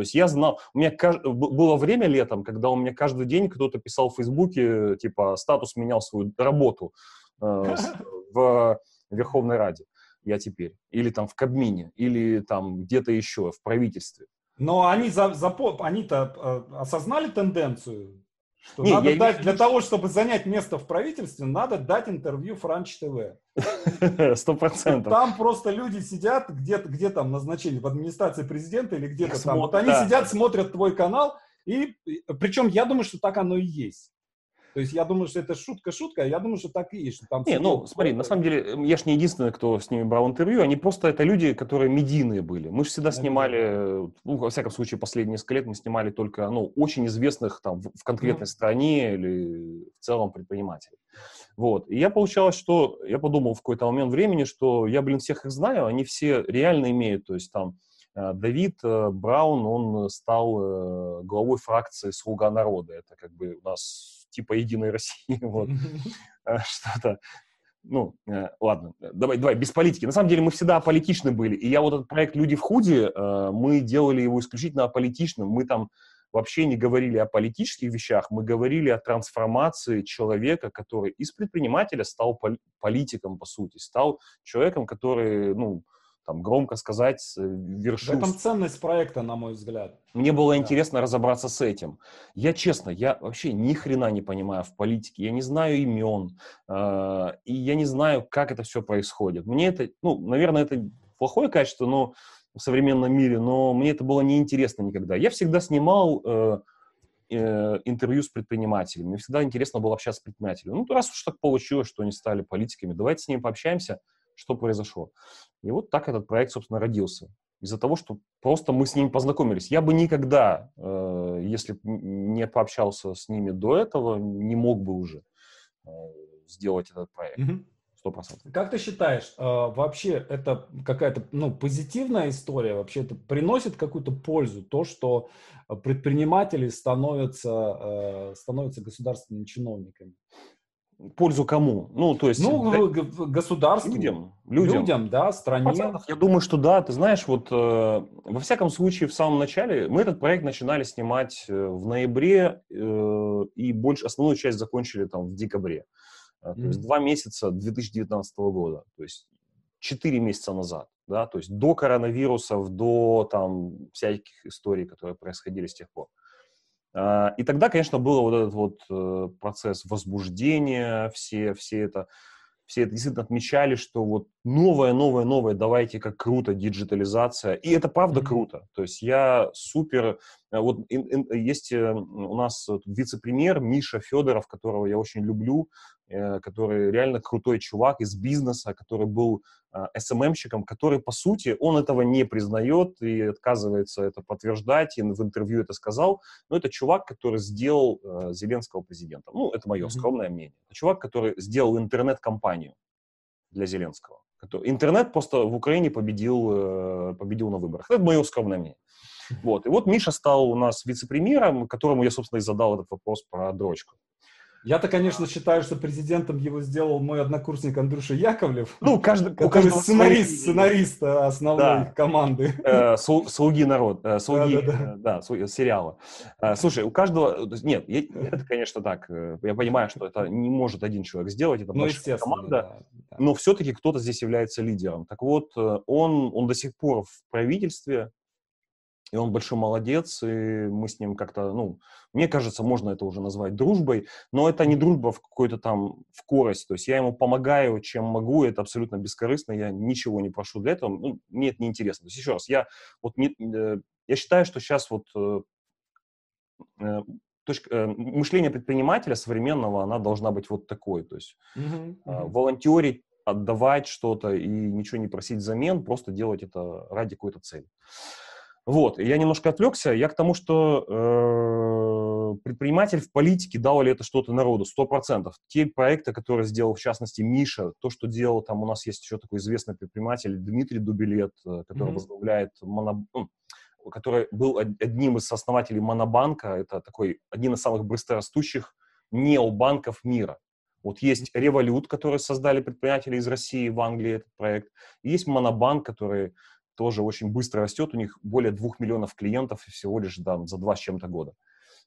То есть я знал, у меня было время летом, когда у меня каждый день кто-то писал в Фейсбуке, типа, статус менял свою работу э, в Верховной Раде. Я теперь. Или там в Кабмине, или там где-то еще, в правительстве. Но они за, за, они-то э, осознали тенденцию, что не, надо дать, для того, чтобы занять место в правительстве, надо дать интервью Франч ТВ. Сто процентов. Там просто люди сидят, где-то, где там назначение, в администрации президента или где-то там. Вот они сидят, смотрят твой канал, и причем я думаю, что так оно и есть. То есть я думаю, что это шутка-шутка, а я думаю, что так и есть. Что там не, ну смотри, на самом деле, я же не единственный, кто с ними брал интервью, они просто это люди, которые медийные были. Мы же всегда снимали, ну, во всяком случае, последние несколько лет мы снимали только, ну, очень известных там в конкретной mm. стране или в целом предпринимателей. Вот. И я получалось, что я подумал в какой-то момент времени, что я, блин, всех их знаю, они все реально имеют, то есть там э, Давид э, Браун, он стал э, главой фракции «Слуга народа». Это как бы у нас типа Единой России, вот, э, что-то. Ну, э, ладно, давай, давай, без политики. На самом деле мы всегда аполитичны были, и я вот этот проект «Люди в худе», э, мы делали его исключительно аполитичным, мы там вообще не говорили о политических вещах, мы говорили о трансформации человека, который из предпринимателя стал политиком, по сути, стал человеком, который, ну, там, громко сказать, э, вершил... В этом ценность проекта, на мой взгляд. Мне было да. интересно разобраться с этим. Я честно, я вообще ни хрена не понимаю в политике, я не знаю имен, э, и я не знаю, как это все происходит. Мне это, ну, наверное, это плохое качество, но в современном мире, но мне это было неинтересно никогда. Я всегда снимал э, э, интервью с предпринимателями, мне всегда интересно было общаться с предпринимателями. Ну, раз уж так получилось, что они стали политиками, давайте с ними пообщаемся, что произошло. И вот так этот проект, собственно, родился. Из-за того, что просто мы с ними познакомились. Я бы никогда, э, если не пообщался с ними до этого, не мог бы уже э, сделать этот проект. Сто процентов. Как ты считаешь, э, вообще это какая-то ну, позитивная история? Вообще это приносит какую-то пользу? То, что предприниматели становятся, э, становятся государственными чиновниками? Пользу кому? Ну, то есть... Ну, да, государству. Людям. Людям, людям да, стране. Я думаю, что да. Ты знаешь, вот э, во всяком случае, в самом начале мы этот проект начинали снимать э, в ноябре э, и больше, основную часть закончили там в декабре. Э, то mm-hmm. есть два месяца 2019 года. То есть четыре месяца назад. Да, то есть до коронавирусов, до там всяких историй, которые происходили с тех пор. И тогда, конечно, был вот этот вот э, процесс возбуждения, все, все это, все это действительно отмечали, что вот новое, новое, новое, давайте, как круто, диджитализация. И это правда круто. То есть я супер... Э, вот есть э, у нас вице-премьер Миша Федоров, которого я очень люблю, который реально крутой чувак из бизнеса, который был СММщиком, который, по сути, он этого не признает и отказывается это подтверждать, и в интервью это сказал, но это чувак, который сделал э, Зеленского президентом. Ну, это мое mm-hmm. скромное мнение. Это чувак, который сделал интернет-компанию для Зеленского. Интернет просто в Украине победил, э, победил на выборах. Это мое скромное мнение. Вот. И вот Миша стал у нас вице-премьером, которому я, собственно, и задал этот вопрос про дрочку. Я-то, конечно, считаю, что президентом его сделал мой однокурсник Андрюша Яковлев. Ну, каждый, который сценарист, сценарист основной да. команды. Э, слуги народ, э, слуги, да, да, да. да сериала. Э, слушай, у каждого... Нет, это, конечно, так. Э, я понимаю, что это не может один человек сделать, это ну, большая команда. Да, да. Но все-таки кто-то здесь является лидером. Так вот, э, он, он до сих пор в правительстве, и он большой молодец, и мы с ним как-то, ну, мне кажется, можно это уже назвать дружбой, но это не дружба в какой-то там, в корость, то есть я ему помогаю, чем могу, это абсолютно бескорыстно, я ничего не прошу для этого, ну, мне это неинтересно. То есть еще раз, я вот не, э, я считаю, что сейчас вот э, э, точка, мышление предпринимателя современного, она должна быть вот такой, то есть mm-hmm. э, волонтерить, отдавать что-то и ничего не просить взамен, просто делать это ради какой-то цели. Вот, я немножко отвлекся. Я к тому, что э, предприниматель в политике дал ли это что-то народу, сто процентов. Те проекты, которые сделал, в частности, Миша, то, что делал, там у нас есть еще такой известный предприниматель Дмитрий Дубилет, э, который mm-hmm. возглавляет моно, ну, который был одним из основателей Монобанка, это такой один из самых быстрорастущих необанков мира. Вот есть Револют, который создали предприниматели из России в Англии, этот проект. И есть Монобанк, который тоже очень быстро растет, у них более двух миллионов клиентов всего лишь да, за два с чем-то года.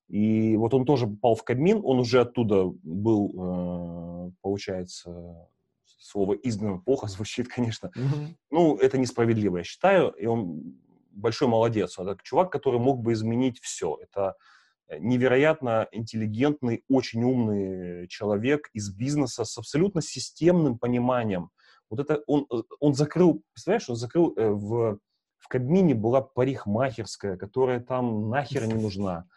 И вот он тоже попал в Кабмин, он уже оттуда был, э, получается, слово изгнан плохо звучит, конечно. Mm-hmm. Ну, это несправедливо, я считаю, и он большой молодец. Он это чувак, который мог бы изменить все. Это невероятно интеллигентный, очень умный человек из бизнеса с абсолютно системным пониманием вот это он, э, он закрыл, представляешь, он закрыл э, в, в Кабмине была парикмахерская, которая там нахер не нужна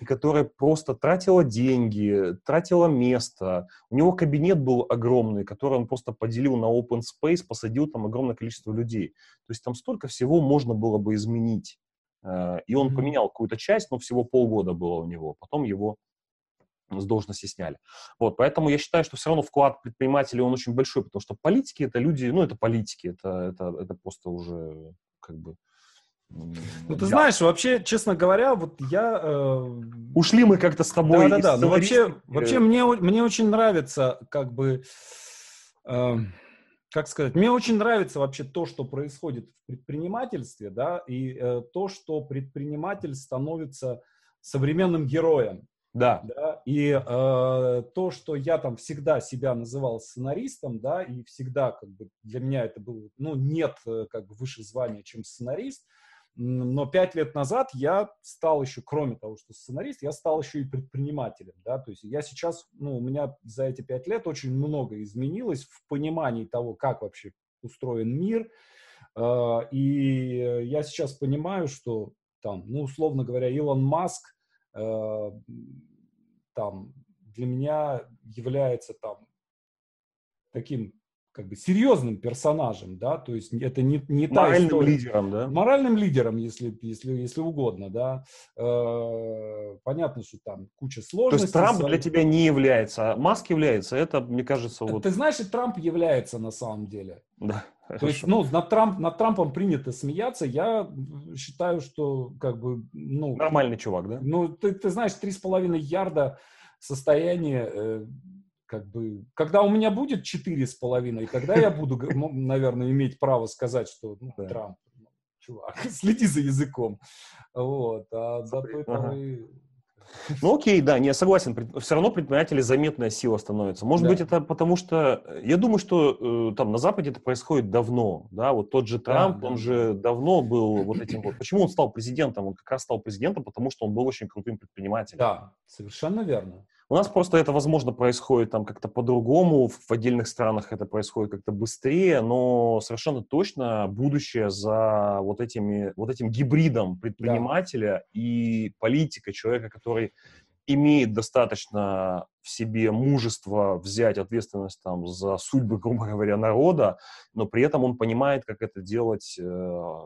и которая просто тратила деньги, тратила место. У него кабинет был огромный, который он просто поделил на open space, посадил там огромное количество людей. То есть там столько всего можно было бы изменить. Э, и он поменял какую-то часть, но всего полгода было у него. Потом его с должности сняли. Вот, поэтому я считаю, что все равно вклад предпринимателей, он очень большой, потому что политики — это люди, ну, это политики, это, это, это просто уже как бы... Ну, ты знаешь, вообще, честно говоря, вот я... Э... Ушли мы как-то с тобой. Да-да-да, но вообще, вообще мне, мне очень нравится, как бы... Э, как сказать, мне очень нравится вообще то, что происходит в предпринимательстве, да, и э, то, что предприниматель становится современным героем. Да. да и э, то, что я там всегда себя называл сценаристом, да, и всегда как бы для меня это было, ну, нет э, как бы выше звания, чем сценарист, но пять лет назад я стал еще, кроме того, что сценарист, я стал еще и предпринимателем, да, то есть я сейчас, ну, у меня за эти пять лет очень много изменилось в понимании того, как вообще устроен мир, э, и я сейчас понимаю, что там, ну, условно говоря, Илон Маск, Э, там для меня является там таким как бы серьезным персонажем, да, то есть это не, не та Моральным история. лидером, да? Моральным лидером, если, если, если угодно, да. Э, понятно, что там куча сложностей. То есть Трамп для тебя не является, а Маск является, это, мне кажется, вот... Ты знаешь, и Трамп является на самом деле. Да. То есть, ну, над, Трамп, над Трампом принято смеяться. Я считаю, что как бы, ну... Нормальный чувак, да? Ну, ты, ты знаешь, три с половиной ярда состояние э, как бы, когда у меня будет четыре с половиной, тогда я буду, наверное, иметь право сказать, что ну, Трамп, ну, чувак, следи за языком. Вот, а до той поры... Ну окей, да, не согласен. Все равно предприниматели заметная сила становится. Может да. быть, это потому что... Э, я думаю, что э, там на Западе это происходит давно. Да, вот тот же Трамп, да, он да. же давно был вот этим вот... Почему он стал президентом? Он как раз стал президентом, потому что он был очень крутым предпринимателем. Да, совершенно верно. У нас просто это, возможно, происходит там как-то по-другому, в отдельных странах это происходит как-то быстрее, но совершенно точно будущее за вот, этими, вот этим гибридом предпринимателя да. и политика, человека, который имеет достаточно в себе мужество взять ответственность там за судьбы, грубо говоря, народа, но при этом он понимает, как это делать э,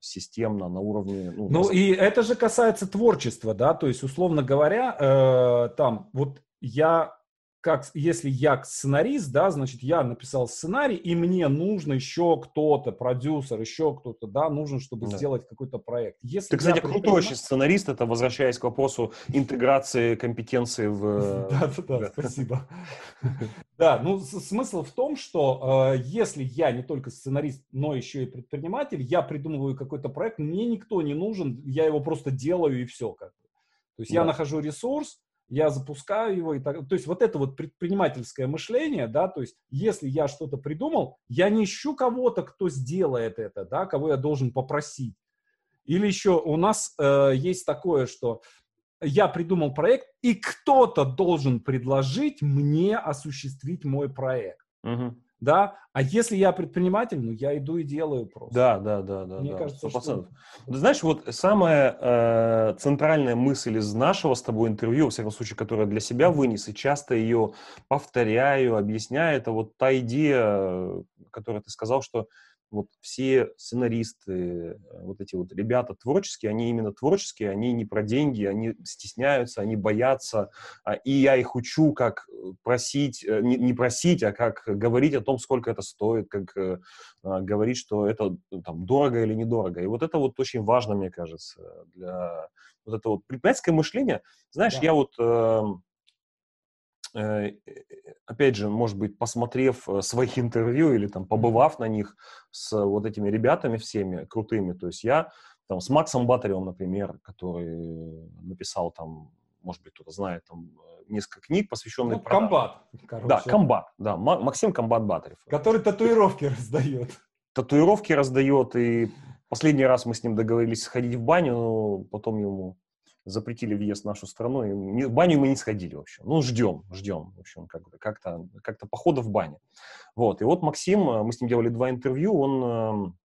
системно, на уровне... Ну, ну и это же касается творчества, да, то есть, условно говоря, э, там, вот я как, если я сценарист, да, значит, я написал сценарий, и мне нужно еще кто-то, продюсер, еще кто-то, да, нужен, чтобы да. сделать какой-то проект. Если Ты, кстати, предприниматель... крутой очень сценарист, это возвращаясь к вопросу интеграции компетенции в... Да-да-да, спасибо. Да, ну, смысл в том, что э, если я не только сценарист, но еще и предприниматель, я придумываю какой-то проект, мне никто не нужен, я его просто делаю и все. Как бы. То есть я нахожу ресурс, я запускаю его и так. То есть вот это вот предпринимательское мышление, да, то есть если я что-то придумал, я не ищу кого-то, кто сделает это, да, кого я должен попросить. Или еще у нас э, есть такое, что я придумал проект, и кто-то должен предложить мне осуществить мой проект. Угу да, а если я предприниматель, ну, я иду и делаю просто. Да, да, да, да. Мне да, кажется, 100%. что... Ты знаешь, вот самая э, центральная мысль из нашего с тобой интервью, во всяком случае, которую я для себя вынес, и часто ее повторяю, объясняю, это вот та идея, которую ты сказал, что вот все сценаристы, э, вот эти вот ребята творческие, они именно творческие, они не про деньги, они стесняются, они боятся, а, и я их учу, как э, просить, э, не просить, а как говорить о том, сколько это стоит, как а, говорить, что это там дорого или недорого. И вот это вот очень важно, мне кажется, для вот этого вот предпринимательское мышление. Знаешь, да. я вот эм, опять же, может быть, посмотрев э, своих интервью или там побывав на них с вот этими ребятами всеми крутыми, то есть я там с Максом Батаревым, например, который написал там, может быть, кто-то знает, там несколько книг, посвященных... Ну, комбат, короче. Да, комбат, да, Максим Комбат Батарев. Который татуировки раздает. Татуировки раздает, и последний раз мы с ним договорились сходить в баню, но потом ему запретили въезд в нашу страну, и в баню мы не сходили вообще. Ну, ждем, ждем, в общем, как, как-то, как-то похода в бане. Вот, и вот Максим, э, мы с ним делали два интервью, он, эм,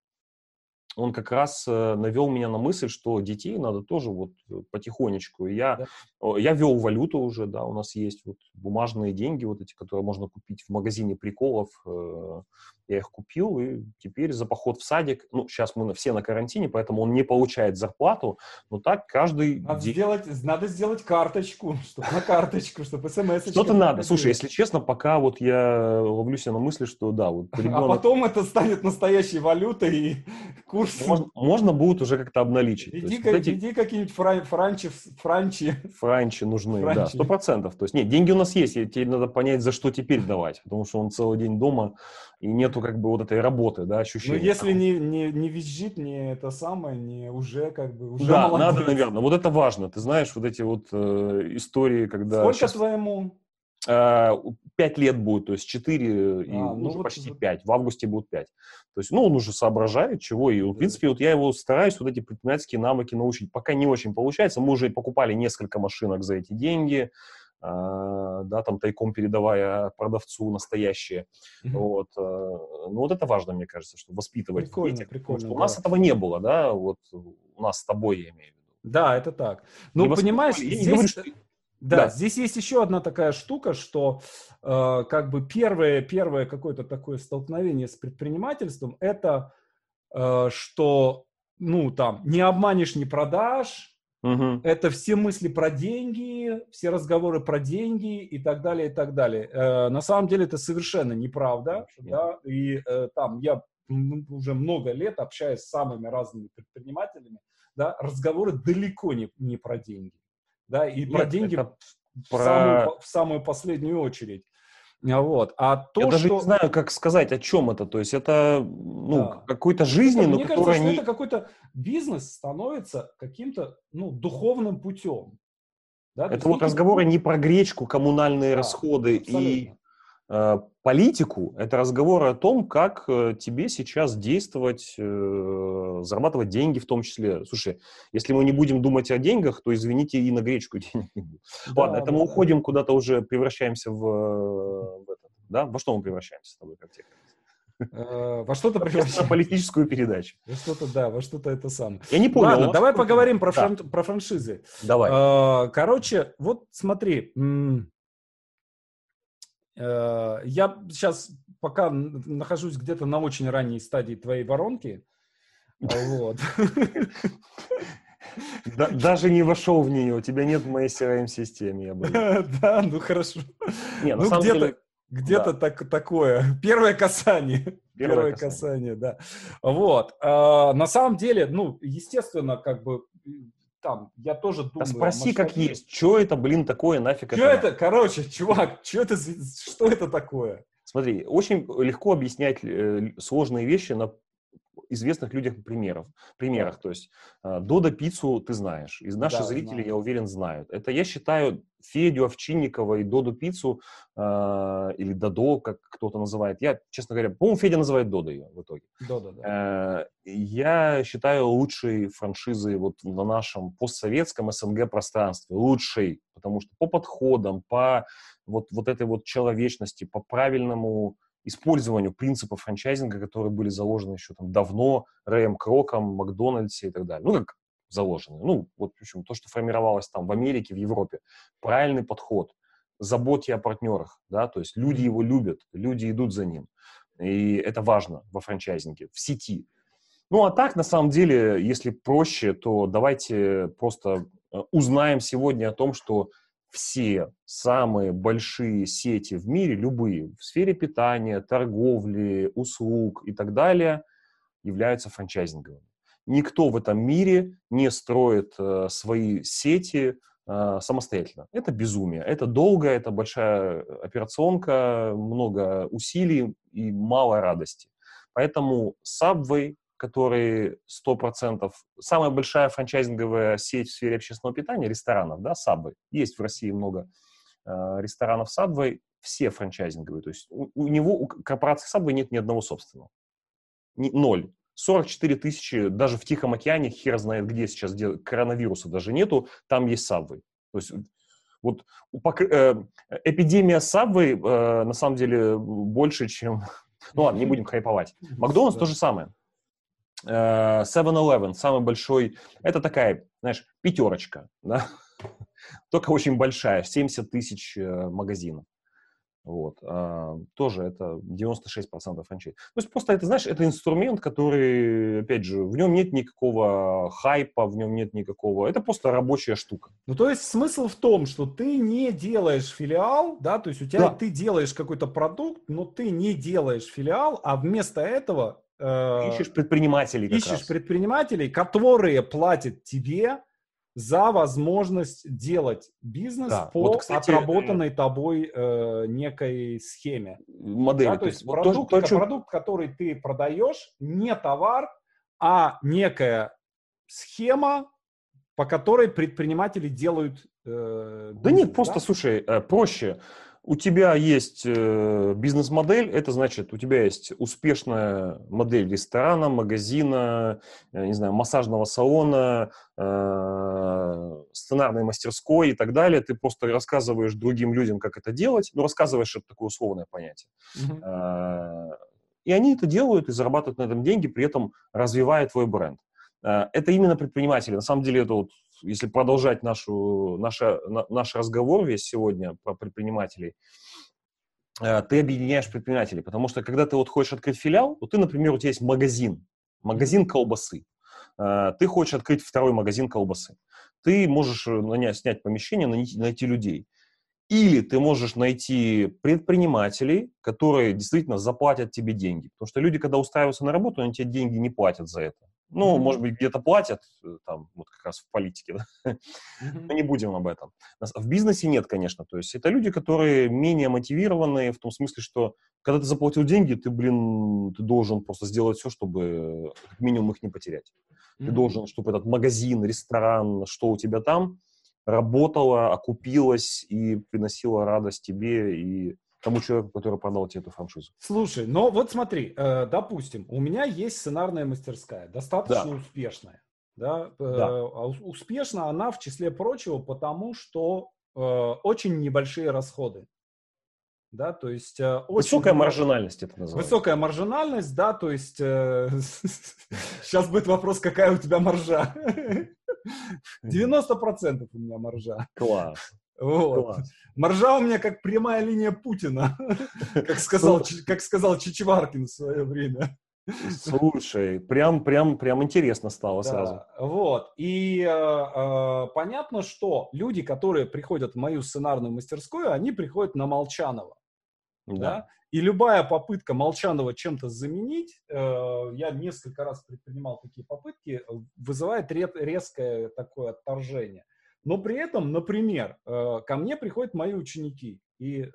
он как раз э, навел меня на мысль, что детей надо тоже вот потихонечку. И я, да. я вел валюту уже, да, у нас есть вот бумажные деньги вот эти, которые можно купить в магазине приколов, э, я их купил, и теперь за поход в садик, ну, сейчас мы все на карантине, поэтому он не получает зарплату, но так каждый надо день... Сделать, надо сделать карточку, чтобы на карточку, чтобы смс Что-то надо. Слушай, если честно, пока вот я ловлюсь на мысли, что да, вот ребенок... А потом это станет настоящей валютой и курс... Можно, можно будет уже как-то обналичить. Иди, вот эти... иди какие-нибудь фран... франчи, франчи. Франчи нужны, франчи. да, сто процентов. То есть, нет, деньги у нас есть, тебе надо понять, за что теперь давать, потому что он целый день дома, и нету как бы вот этой работы, да, ощущения. Ну, если не, не, не визжит, не это самое, не уже как бы, уже Да, молодец. надо, наверное, вот это важно. Ты знаешь, вот эти вот э, истории, когда... Сколько сейчас... твоему? Э, пять лет будет, то есть четыре, и а, ну уже вот почти пять, в августе будет пять. То есть, ну, он уже соображает, чего, и, в принципе, вот я его стараюсь вот эти предпринимательские навыки научить. Пока не очень получается, мы уже покупали несколько машинок за эти деньги, а, да, там тайком передавая продавцу настоящие. Mm-hmm. Вот. Э, ну, вот это важно, мне кажется, что воспитывать прикольно, детях. Прикольно, что да. У нас этого не было, да, вот у нас с тобой, я имею в виду. Да, это так. Ну, понимаешь, здесь... не говорю, что... Да, да, здесь есть еще одна такая штука, что э, как бы первое, первое какое-то такое столкновение с предпринимательством, это э, что, ну, там, не обманешь, не продашь, Угу. Это все мысли про деньги, все разговоры про деньги и так далее, и так далее. Э, на самом деле это совершенно неправда. Да? И э, там я уже много лет общаюсь с самыми разными предпринимателями. Да? Разговоры далеко не, не про деньги. Да? И Нет, про деньги в, про... Самую, в самую последнюю очередь. Вот. А то, Я даже что... не знаю, как сказать, о чем это. То есть это ну, да. какой-то жизни, но Мне кажется, что не... это какой-то бизнес становится каким-то ну, духовным путем. Да? Это вот разговоры не про гречку, коммунальные да, расходы абсолютно. и политику – это разговор о том, как э, тебе сейчас действовать, э, зарабатывать деньги в том числе. Слушай, если мы не будем думать о деньгах, то, извините, и на гречку денег не будет. Да, Ладно, это да, мы уходим куда-то уже, превращаемся в, в это, да? Во что мы превращаемся с тобой, как тебе во что-то превращаемся. На политическую передачу. Во что-то, да, во что-то это самое. Я не понял. Ладно, давай поговорим про, да. фран... про франшизы. Давай. Короче, вот смотри, Э, я сейчас пока нахожусь где-то на очень ранней стадии твоей воронки. Вот. Даже не вошел в нее, у тебя нет в моей CRM-системе, я боюсь. Да, ну хорошо. Не, ну где-то где-то так, такое. Первое касание. Первое, касание. касание, да. Вот. А, на самом деле, ну, естественно, как бы там, я тоже думаю... Да спроси, как есть, что это, блин, такое, нафиг что это? это? Короче, чувак, что это, что это такое? Смотри, очень легко объяснять э, сложные вещи на известных людях примеров, примерах. То есть э, Дода пиццу ты знаешь, и наши да, зрители, знаю. я уверен, знают. Это, я считаю, Федю Овчинникова и Доду пиццу, э, или Додо, как кто-то называет. Я, честно говоря, по-моему, Федя называет Дода ее в итоге. Дода, да. Э, я считаю лучшей франшизой вот на нашем постсоветском СНГ пространстве. Лучшей, потому что по подходам, по вот, вот этой вот человечности, по правильному использованию принципов франчайзинга, которые были заложены еще там давно Рэем Кроком, Макдональдсе и так далее. Ну, как заложены. Ну, вот, в общем, то, что формировалось там в Америке, в Европе. Правильный подход. Заботьте о партнерах, да, то есть люди его любят, люди идут за ним. И это важно во франчайзинге, в сети. Ну, а так, на самом деле, если проще, то давайте просто э, узнаем сегодня о том, что все самые большие сети в мире, любые, в сфере питания, торговли, услуг и так далее, являются франчайзинговыми. Никто в этом мире не строит э, свои сети э, самостоятельно. Это безумие. Это долго, это большая операционка, много усилий и мало радости. Поэтому Subway, который 100%, самая большая франчайзинговая сеть в сфере общественного питания, ресторанов, да, Subway. Есть в России много э, ресторанов Subway, все франчайзинговые. То есть у, у него, у корпорации Subway нет ни одного собственного. Ни, ноль. 44 тысячи, даже в Тихом океане, хер знает где сейчас, где коронавируса даже нету, там есть Subway. То есть вот э, эпидемия Subway э, на самом деле больше, чем... Ну ладно, не будем хайповать. Макдональдс то же самое. 7-Eleven, э, самый большой, это такая, знаешь, пятерочка, да? только очень большая, 70 тысяч э, магазинов. Вот. А, тоже это 96% франчайз. То есть просто это, знаешь, это инструмент, который, опять же, в нем нет никакого хайпа, в нем нет никакого... Это просто рабочая штука. Ну, то есть смысл в том, что ты не делаешь филиал, да, то есть у тебя да. ты делаешь какой-то продукт, но ты не делаешь филиал, а вместо этого ищешь предпринимателей. ищешь раз. предпринимателей, которые платят тебе за возможность делать бизнес да. по вот, кстати, отработанной тобой э, некой схеме. Модели. Да, то, то есть продукт, то, то, продукт, который ты продаешь, не товар, а некая схема, по которой предприниматели делают э, бизнес, Да нет, просто, да? слушай, э, проще у тебя есть э, бизнес-модель, это значит, у тебя есть успешная модель ресторана, магазина, э, не знаю, массажного салона, э, сценарной мастерской и так далее. Ты просто рассказываешь другим людям, как это делать. Ну, рассказываешь, это такое условное понятие. Mm-hmm. И они это делают и зарабатывают на этом деньги, при этом развивая твой бренд. Это именно предприниматели. На самом деле это вот если продолжать нашу, наша, на, наш разговор весь сегодня про предпринимателей, э, ты объединяешь предпринимателей, потому что когда ты вот хочешь открыть филиал, вот ты, например, у тебя есть магазин, магазин колбасы, э, ты хочешь открыть второй магазин колбасы, ты можешь нанять, снять помещение, найти, найти людей. Или ты можешь найти предпринимателей, которые действительно заплатят тебе деньги. Потому что люди, когда устраиваются на работу, они тебе деньги не платят за это. Ну, mm-hmm. может быть, где-то платят, э, там, вот как раз в политике, да? Mm-hmm. но не будем об этом. В бизнесе нет, конечно. То есть это люди, которые менее мотивированные в том смысле, что когда ты заплатил деньги, ты, блин, ты должен просто сделать все, чтобы как минимум их не потерять. Mm-hmm. Ты должен, чтобы этот магазин, ресторан, что у тебя там, работала, окупилась и приносила радость тебе и тому человеку, который продал тебе эту франшизу. Слушай, но вот смотри, э, допустим, у меня есть сценарная мастерская, достаточно да. успешная. Да? Э, да. Э, успешна она, в числе прочего, потому что э, очень небольшие расходы. Да, то есть э, очень высокая маржинальность это называется. Высокая маржинальность, да, то есть э, сейчас будет вопрос, какая у тебя маржа. 90% у меня маржа. Класс. Вот. Класс. Маржа у меня как прямая линия Путина, как сказал, как сказал Чичваркин в свое время. Слушай, прям, прям, прям интересно стало да, сразу. Вот. И э, э, понятно, что люди, которые приходят в мою сценарную мастерскую, они приходят на Молчанова. Да. да? И любая попытка Молчанова чем-то заменить, э, я несколько раз предпринимал такие попытки, вызывает резкое такое отторжение. Но при этом, например, э, ко мне приходят мои ученики, и э,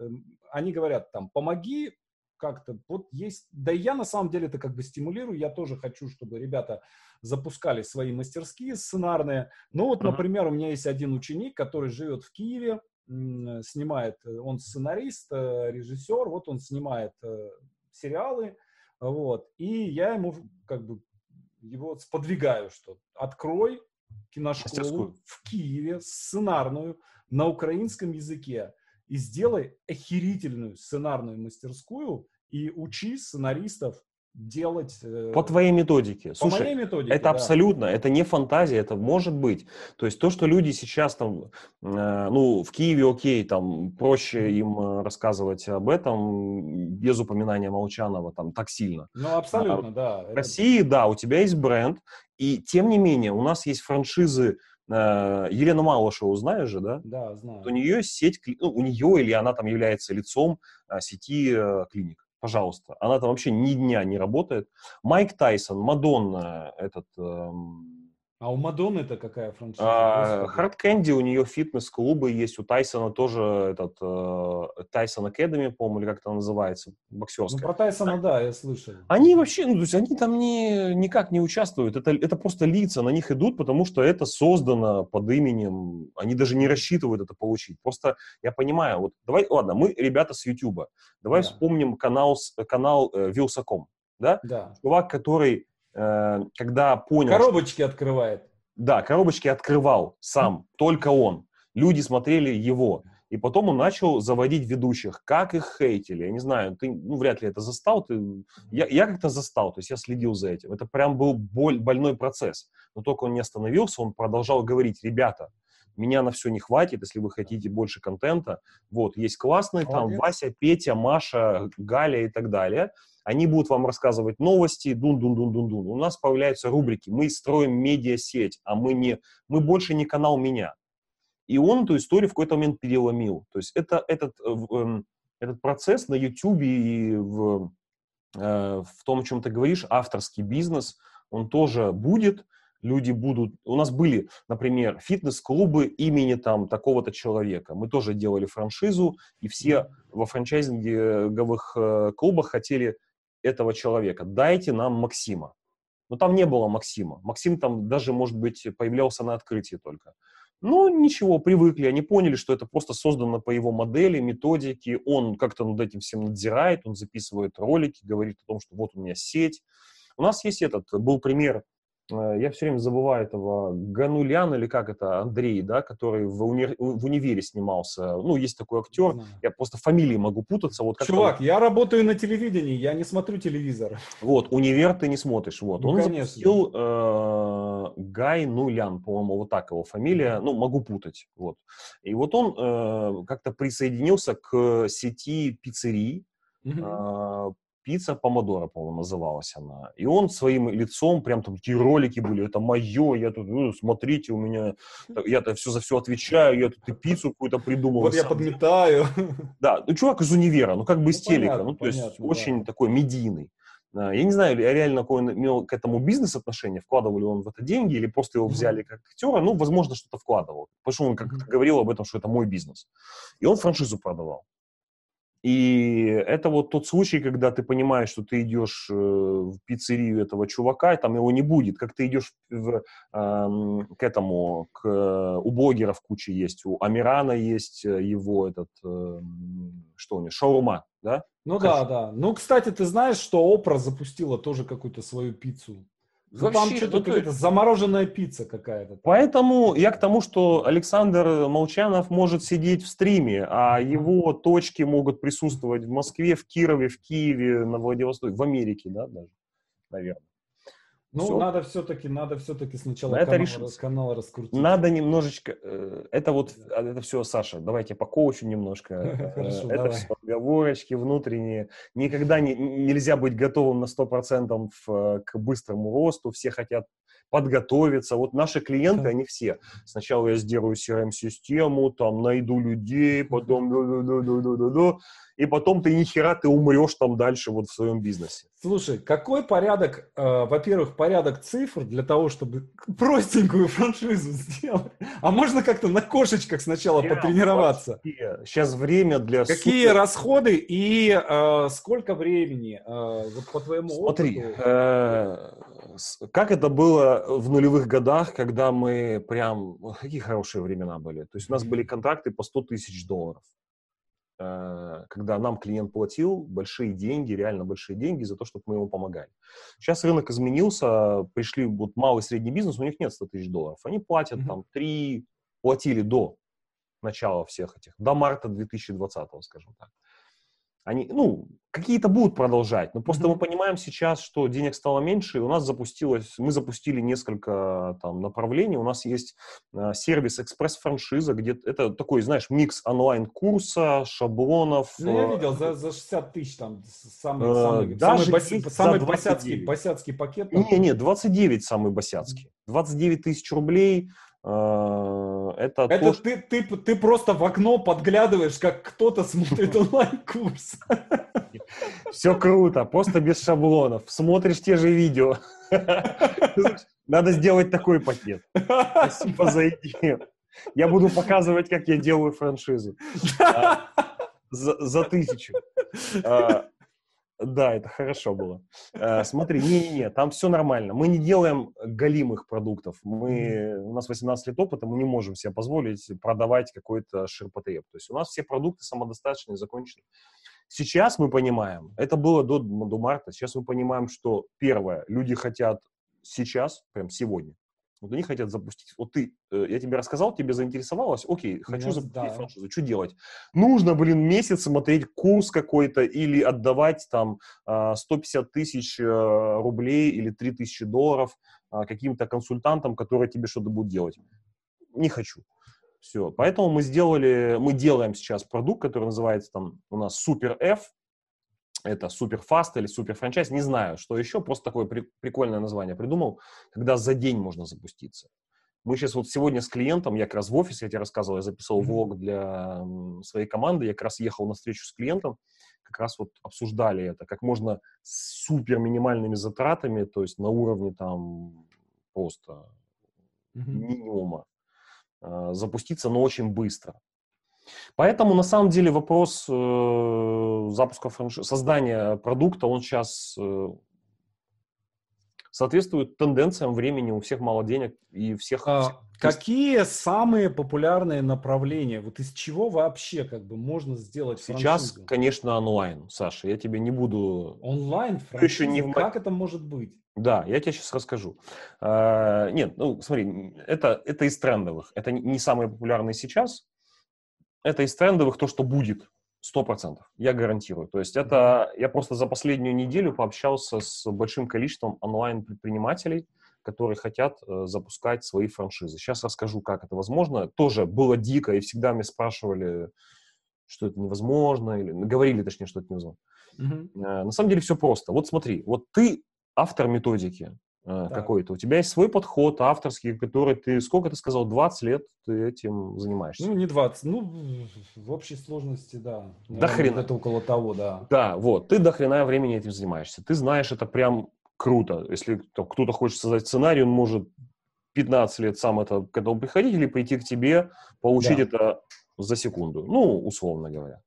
они говорят там, помоги как-то, вот есть, да и я на самом деле это как бы стимулирую, я тоже хочу, чтобы ребята запускали свои мастерские сценарные. Ну вот, например, у меня есть один ученик, который живет в Киеве, снимает, э, он сценарист, режиссер, вот он снимает сериалы, вот, и я ему как бы его сподвигаю, что открой киношколу в Киеве, сценарную, на украинском языке, и сделай охерительную сценарную мастерскую и учи сценаристов делать... Э, по твоей методике. По Слушай, моей методике, это да. абсолютно, это не фантазия, это может быть. То есть то, что люди сейчас там, э, ну, в Киеве, окей, там проще им э, рассказывать об этом без упоминания Молчанова там так сильно. Ну, абсолютно, а, да. В России, да, у тебя есть бренд, и тем не менее у нас есть франшизы, Елену Малышеву знаешь же, да? Да, знаю. У нее сеть, ну, у нее или она там является лицом сети клиник пожалуйста. Она там вообще ни дня не работает. Майк Тайсон, Мадонна, этот... Эм, а у Мадонны это какая франшиза? Хард Кэнди, у нее фитнес-клубы есть, у Тайсона тоже этот Тайсон uh, Академи, по-моему, или как это называется, боксерская. Ну, про Тайсона, да, я слышал. Они вообще, ну, то есть они там не, никак не участвуют, это, это просто лица, на них идут, потому что это создано под именем, они даже не рассчитывают это получить. Просто я понимаю, вот давай, ладно, мы ребята с Ютуба, давай да. вспомним канал, канал э, Вилсаком, да? Да. Чувак, который Э, когда понял... Коробочки что... открывает. Да, коробочки открывал сам, только он. Люди смотрели его. И потом он начал заводить ведущих. Как их хейтили? Я не знаю, ты ну, вряд ли это застал. Ты... Я, я как-то застал, то есть я следил за этим. Это прям был боль, больной процесс. Но только он не остановился, он продолжал говорить, ребята, меня на все не хватит, если вы хотите больше контента. Вот, есть классные Молодец. там Вася, Петя, Маша, Галя и так далее. Они будут вам рассказывать новости, дун-дун-дун-дун-дун. У нас появляются рубрики. Мы строим медиасеть, а мы не, мы больше не канал меня. И он эту историю в какой-то момент переломил. То есть это, этот, э, эм, этот процесс на YouTube и в, э, в том, о чем ты говоришь, авторский бизнес, он тоже будет, люди будут... У нас были, например, фитнес-клубы имени там такого-то человека. Мы тоже делали франшизу, и все во франчайзинговых э, клубах хотели этого человека. Дайте нам Максима. Но там не было Максима. Максим там даже, может быть, появлялся на открытии только. Ну, ничего, привыкли, они поняли, что это просто создано по его модели, методике, он как-то над этим всем надзирает, он записывает ролики, говорит о том, что вот у меня сеть. У нас есть этот, был пример я все время забываю этого Ганулян или как это, Андрей, да, который в, уни... в универе снимался. Ну, есть такой актер, я просто фамилии могу путаться. Вот Чувак, он... я работаю на телевидении, я не смотрю телевизор. Вот, универ ты не смотришь, вот. Ну, он конечно. запустил э, Гай Нулян, по-моему, вот так его фамилия, ну, могу путать, вот. И вот он э, как-то присоединился к сети пиццерий, Uh-huh пицца помодора, по-моему, называлась она. И он своим лицом, прям там такие ролики были, это мое, я тут, ну, смотрите, у меня, я-то все за все отвечаю, я тут и пиццу какую-то придумал. Вот я подметаю. Да, ну, чувак из универа, ну, как бы из ну, телека, ну, то есть очень такой медийный. А, я не знаю, реально какой он имел к этому бизнес-отношение, вкладывал ли он в это деньги, или просто его взяли как актера, ну, возможно, что-то вкладывал. Потому что он как-то говорил об этом, что это мой бизнес. И он франшизу продавал. И это вот тот случай, когда ты понимаешь, что ты идешь э, в пиццерию этого чувака, и там его не будет. Как ты идешь в, э, к этому, к, у блогеров куча есть, у Амирана есть э, его этот, э, что у него, шаурма, да? Ну Хорошо. да, да. Ну, кстати, ты знаешь, что Опра запустила тоже какую-то свою пиццу? Ну, Вообще, там что-то ну, какая-то замороженная пицца какая-то. Поэтому я к тому, что Александр Молчанов может сидеть в стриме, а его точки могут присутствовать в Москве, в Кирове, в Киеве, на Владивостоке, в Америке, да, даже, наверное. Ну, все. надо все-таки, надо все-таки сначала это канал, решить. канал раскрутить. Надо немножечко, э, это вот, а, это все, Саша, давайте по коучу немножко. Хорошо, это давай. все отговорочки внутренние. Никогда не, нельзя быть готовым на 100% в, к быстрому росту. Все хотят подготовиться. Вот наши клиенты, они все. Сначала я сделаю CRM-систему, там найду людей, потом и потом ты ни хера, ты умрешь там дальше вот в своем бизнесе. Слушай, какой порядок, э, во-первых, порядок цифр для того, чтобы простенькую франшизу сделать? А можно как-то на кошечках сначала Я потренироваться? Вообще, сейчас время для... Какие супер... расходы и э, сколько времени? Э, вот по твоему Смотри, опыту... э, как это было в нулевых годах, когда мы прям... Какие хорошие времена были. То есть у нас были контракты по 100 тысяч долларов. Э, когда нам клиент платил большие деньги, реально большие деньги за то, чтобы мы ему помогали. Сейчас рынок изменился, пришли вот малый и средний бизнес, у них нет 100 тысяч долларов. Они платят mm-hmm. там 3, платили до начала всех этих, до марта 2020, скажем так они, ну, какие-то будут продолжать, но просто mm-hmm. мы понимаем сейчас, что денег стало меньше, и у нас запустилось, мы запустили несколько там направлений, у нас есть э, сервис экспресс-франшиза, где это такой, знаешь, микс онлайн-курса, шаблонов. Ну, я видел, за, за 60 тысяч там самый, э, самый, даже самый, баси, самый босяцкий, босяцкий пакет. Там. Не, не, 29 самый босяцкий. 29 тысяч рублей, Э, это, это то, ты, ты, ты просто в окно подглядываешь, как кто-то смотрит онлайн-курс. Все круто, просто без шаблонов. Смотришь те же видео. Надо сделать такой пакет. Спасибо за идею. Я буду показывать, как я делаю франшизу. А, за, за тысячу. А, да, это хорошо было. Э, смотри, не-не-не, там все нормально. Мы не делаем галимых продуктов. Мы, у нас 18 лет опыта, мы не можем себе позволить продавать какой-то ширпотреб. То есть у нас все продукты самодостаточные, закончены. Сейчас мы понимаем, это было до, до марта, сейчас мы понимаем, что первое, люди хотят сейчас, прям сегодня, вот они хотят запустить. Вот ты, э, я тебе рассказал, тебе заинтересовалось, окей, хочу Меня, запустить да. франшизу, что делать? Нужно, блин, месяц смотреть курс какой-то или отдавать там 150 а, тысяч э, рублей или 3 тысячи долларов а, каким-то консультантам, которые тебе что-то будут делать. Не хочу. Все. Поэтому мы сделали, мы делаем сейчас продукт, который называется там у нас Super F, это суперфаст или суперфранчайз, не знаю, что еще, просто такое при, прикольное название придумал, когда за день можно запуститься. Мы сейчас вот сегодня с клиентом, я как раз в офисе, я тебе рассказывал, я записывал влог для своей команды, я как раз ехал на встречу с клиентом, как раз вот обсуждали это, как можно с супер минимальными затратами, то есть на уровне там просто минимума, э, запуститься, но очень быстро. Поэтому, на самом деле, вопрос э, запуска франшизы, создания продукта, он сейчас э, соответствует тенденциям времени, у всех мало денег и всех... А, какие самые популярные направления? Вот из чего вообще как бы можно сделать Сейчас, франшизу? конечно, онлайн, Саша, я тебе не буду... Онлайн франшиза? Еще не. Как это может быть? Да, я тебе сейчас расскажу. А, нет, ну смотри, это, это из трендовых. Это не самые популярные сейчас. Это из трендовых то, что будет. Сто процентов, я гарантирую. То есть это, я просто за последнюю неделю пообщался с большим количеством онлайн-предпринимателей, которые хотят э, запускать свои франшизы. Сейчас расскажу, как это возможно. Тоже было дико, и всегда меня спрашивали, что это невозможно, или говорили, точнее, что это невозможно. Угу. Э, на самом деле все просто. Вот смотри, вот ты автор методики э, какой-то, у тебя есть свой подход авторский, который ты, сколько ты сказал, 20 лет ты этим занимаешься? Ну, не 20, ну, в общей сложности, да. До хрена. Это около того, да. Да, вот, ты до хрена времени этим занимаешься. Ты знаешь это прям круто. Если кто-то хочет создать сценарий, он может 15 лет сам это, к этому приходить или пойти к тебе, получить да. это за секунду. Ну, условно говоря.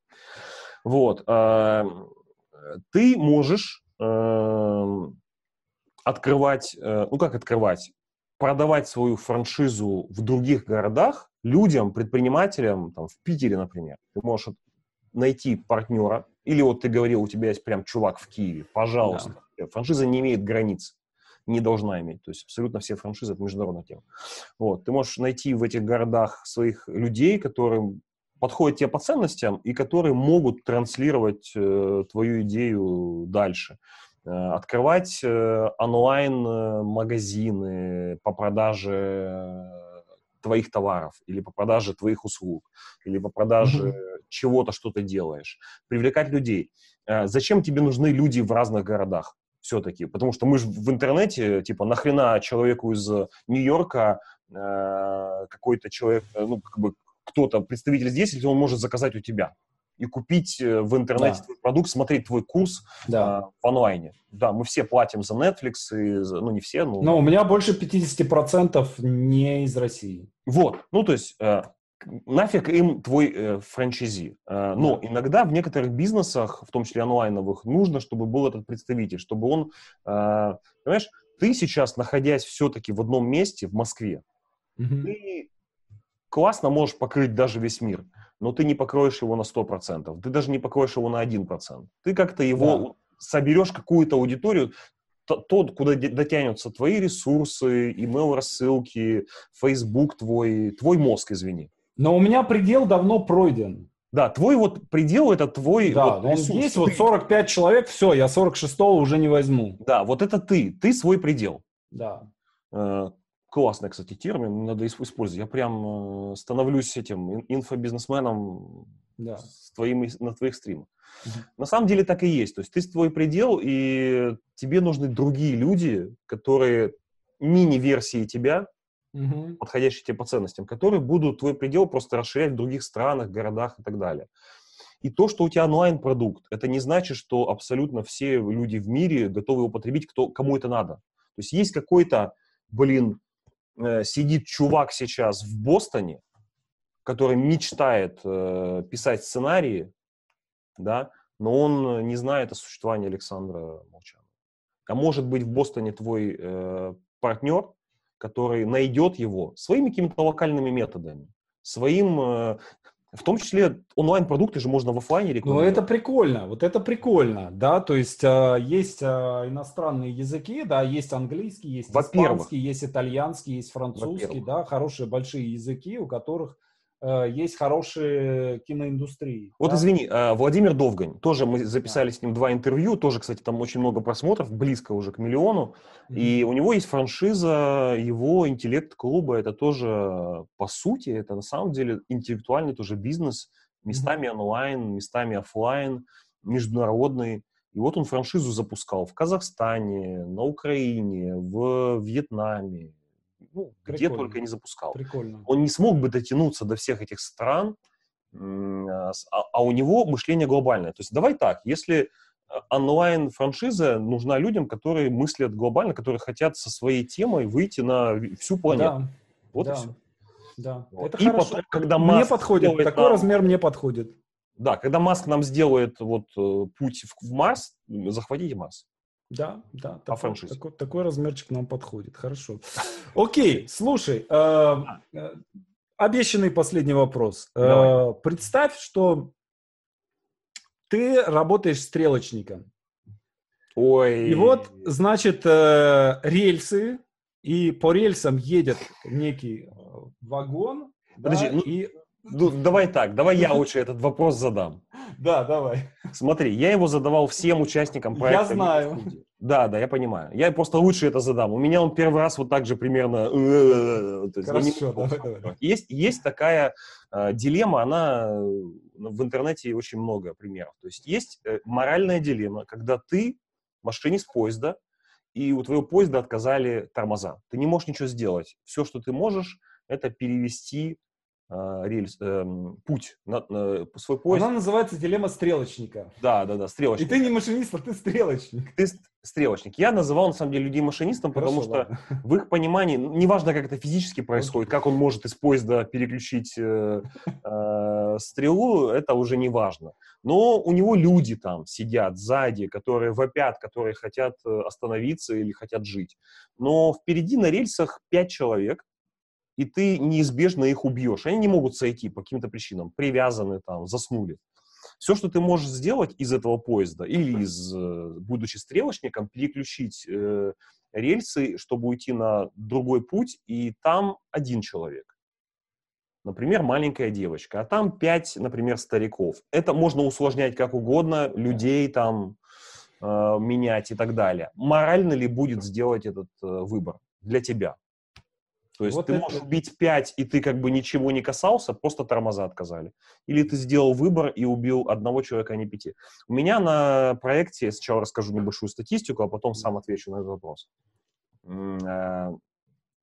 Вот. Э, ты можешь эм, открывать, э, ну как открывать, продавать свою франшизу в других городах людям, предпринимателям, там, в Питере, например. Ты можешь найти партнера, или вот ты говорил, у тебя есть прям чувак в Киеве, пожалуйста. Да. Франшиза не имеет границ, не должна иметь. То есть абсолютно все франшизы — это международная тема. Вот. Ты можешь найти в этих городах своих людей, которым подходят тебе по ценностям и которые могут транслировать э, твою идею дальше. Э, открывать э, онлайн-магазины по продаже твоих товаров или по продаже твоих услуг или по продаже mm-hmm. чего-то, что ты делаешь. Привлекать людей. Э, зачем тебе нужны люди в разных городах? все-таки, потому что мы же в интернете, типа, нахрена человеку из Нью-Йорка э, какой-то человек, ну, как бы кто-то, представитель здесь, если он может заказать у тебя? И купить э, в интернете да. твой продукт, смотреть твой курс да. э, в онлайне. Да, мы все платим за Netflix, и, ну не все, но... Но у меня больше 50% не из России. Вот, ну то есть э, нафиг им твой э, франчайзи. Э, но да. иногда в некоторых бизнесах, в том числе онлайновых, нужно, чтобы был этот представитель, чтобы он, э, понимаешь, ты сейчас, находясь все-таки в одном месте, в Москве, угу. ты классно можешь покрыть даже весь мир но ты не покроешь его на 100%, ты даже не покроешь его на 1%. Ты как-то его да. соберешь какую-то аудиторию, тот, куда дотянутся твои ресурсы, email рассылки, Facebook твой, твой мозг, извини. Но у меня предел давно пройден. Да, твой вот предел это твой да, вот ресурс. есть вот 45 человек, все, я 46-го уже не возьму. Да, вот это ты, ты свой предел. Да. Классный, кстати, термин, надо использовать. Я прям э, становлюсь этим инфобизнесменом да. с твоим, на твоих стримах. Угу. На самом деле так и есть. То есть ты твой предел, и тебе нужны другие люди, которые мини-версии тебя, угу. подходящие тебе по ценностям, которые будут твой предел просто расширять в других странах, городах и так далее. И то, что у тебя онлайн-продукт, это не значит, что абсолютно все люди в мире готовы употребить, кто, кому это надо. То есть есть какой-то, блин, э, сидит чувак сейчас в Бостоне, который мечтает э, писать сценарии, да, но он не знает о существовании Александра Молчанова. А может быть в Бостоне твой э, партнер, который найдет его своими какими-то локальными методами, своим э, в том числе онлайн-продукты же можно в офлайне ну, рекламировать. Ну, это прикольно, вот это прикольно, да, то есть э, есть э, иностранные языки, да, есть английский, есть испанский, есть итальянский, есть французский, да, хорошие большие языки, у которых есть хорошие киноиндустрии. Вот да? извини, э, Владимир Довгань, тоже мы записали да. с ним два интервью, тоже, кстати, там очень много просмотров, близко уже к миллиону, mm-hmm. и у него есть франшиза его интеллект-клуба, это тоже, по сути, это на самом деле интеллектуальный тоже бизнес, местами mm-hmm. онлайн, местами офлайн, международный. И вот он франшизу запускал в Казахстане, на Украине, в Вьетнаме, ну, где только не запускал. Прикольно. Он не смог бы дотянуться до всех этих стран, а, а у него мышление глобальное. То есть давай так, если э, онлайн-франшиза нужна людям, которые мыслят глобально, которые хотят со своей темой выйти на всю планету. Да. Вот да. и все. Да. Вот. Это и хорошо. потом, когда Маск мне подходит, такой нам... размер мне подходит. Да, когда Маск нам сделает вот э, путь в, в Марс, захватите Марс. Да, да. Такой, такой, такой размерчик нам подходит. Хорошо. Окей, слушай, э, э, обещанный последний вопрос. Э, представь, что ты работаешь стрелочником. Ой. И вот, значит, э, рельсы, и по рельсам едет некий э, вагон. Подожди, да, ну, и... ну, давай так, давай я лучше этот вопрос задам. Да, давай. Смотри, я его задавал всем участникам проекта. Я знаю. Да, да, я понимаю. Я просто лучше это задам. У меня он первый раз вот так же примерно... э, я не Хорошо, давай, давай. Есть, есть такая э, дилемма, она э, в интернете очень много примеров. То есть есть э, моральная дилемма, когда ты машинист поезда, и у твоего поезда отказали тормоза. Ты не можешь ничего сделать. Все, что ты можешь, это перевести э, рельс, эм, путь на, на свой поезд. Она называется дилемма стрелочника. Да, да, да, И стрелочник. ты не машинист, а ты стрелочник. Ты стрелочник. Я называл, на самом деле, людей машинистом, потому Хорошо, что ладно. в их понимании, неважно, как это физически происходит, как он может из поезда переключить э, э, стрелу, это уже не важно. Но у него люди там сидят сзади, которые вопят, которые хотят э, остановиться или хотят жить. Но впереди на рельсах пять человек, и ты неизбежно их убьешь. Они не могут сойти по каким-то причинам, привязаны там, заснули. Все, что ты можешь сделать из этого поезда или из, э, будучи стрелочником, переключить э, рельсы, чтобы уйти на другой путь, и там один человек. Например, маленькая девочка, а там пять, например, стариков. Это можно усложнять как угодно, людей там э, менять и так далее. Морально ли будет сделать этот э, выбор для тебя? То есть Вот ты это- можешь убить пять, и ты как бы ничего не касался, просто тормоза отказали. Или ты сделал выбор и убил одного человека, а не пяти. У меня на проекте, сначала расскажу небольшую статистику, а потом сам отвечу на этот вопрос. Э,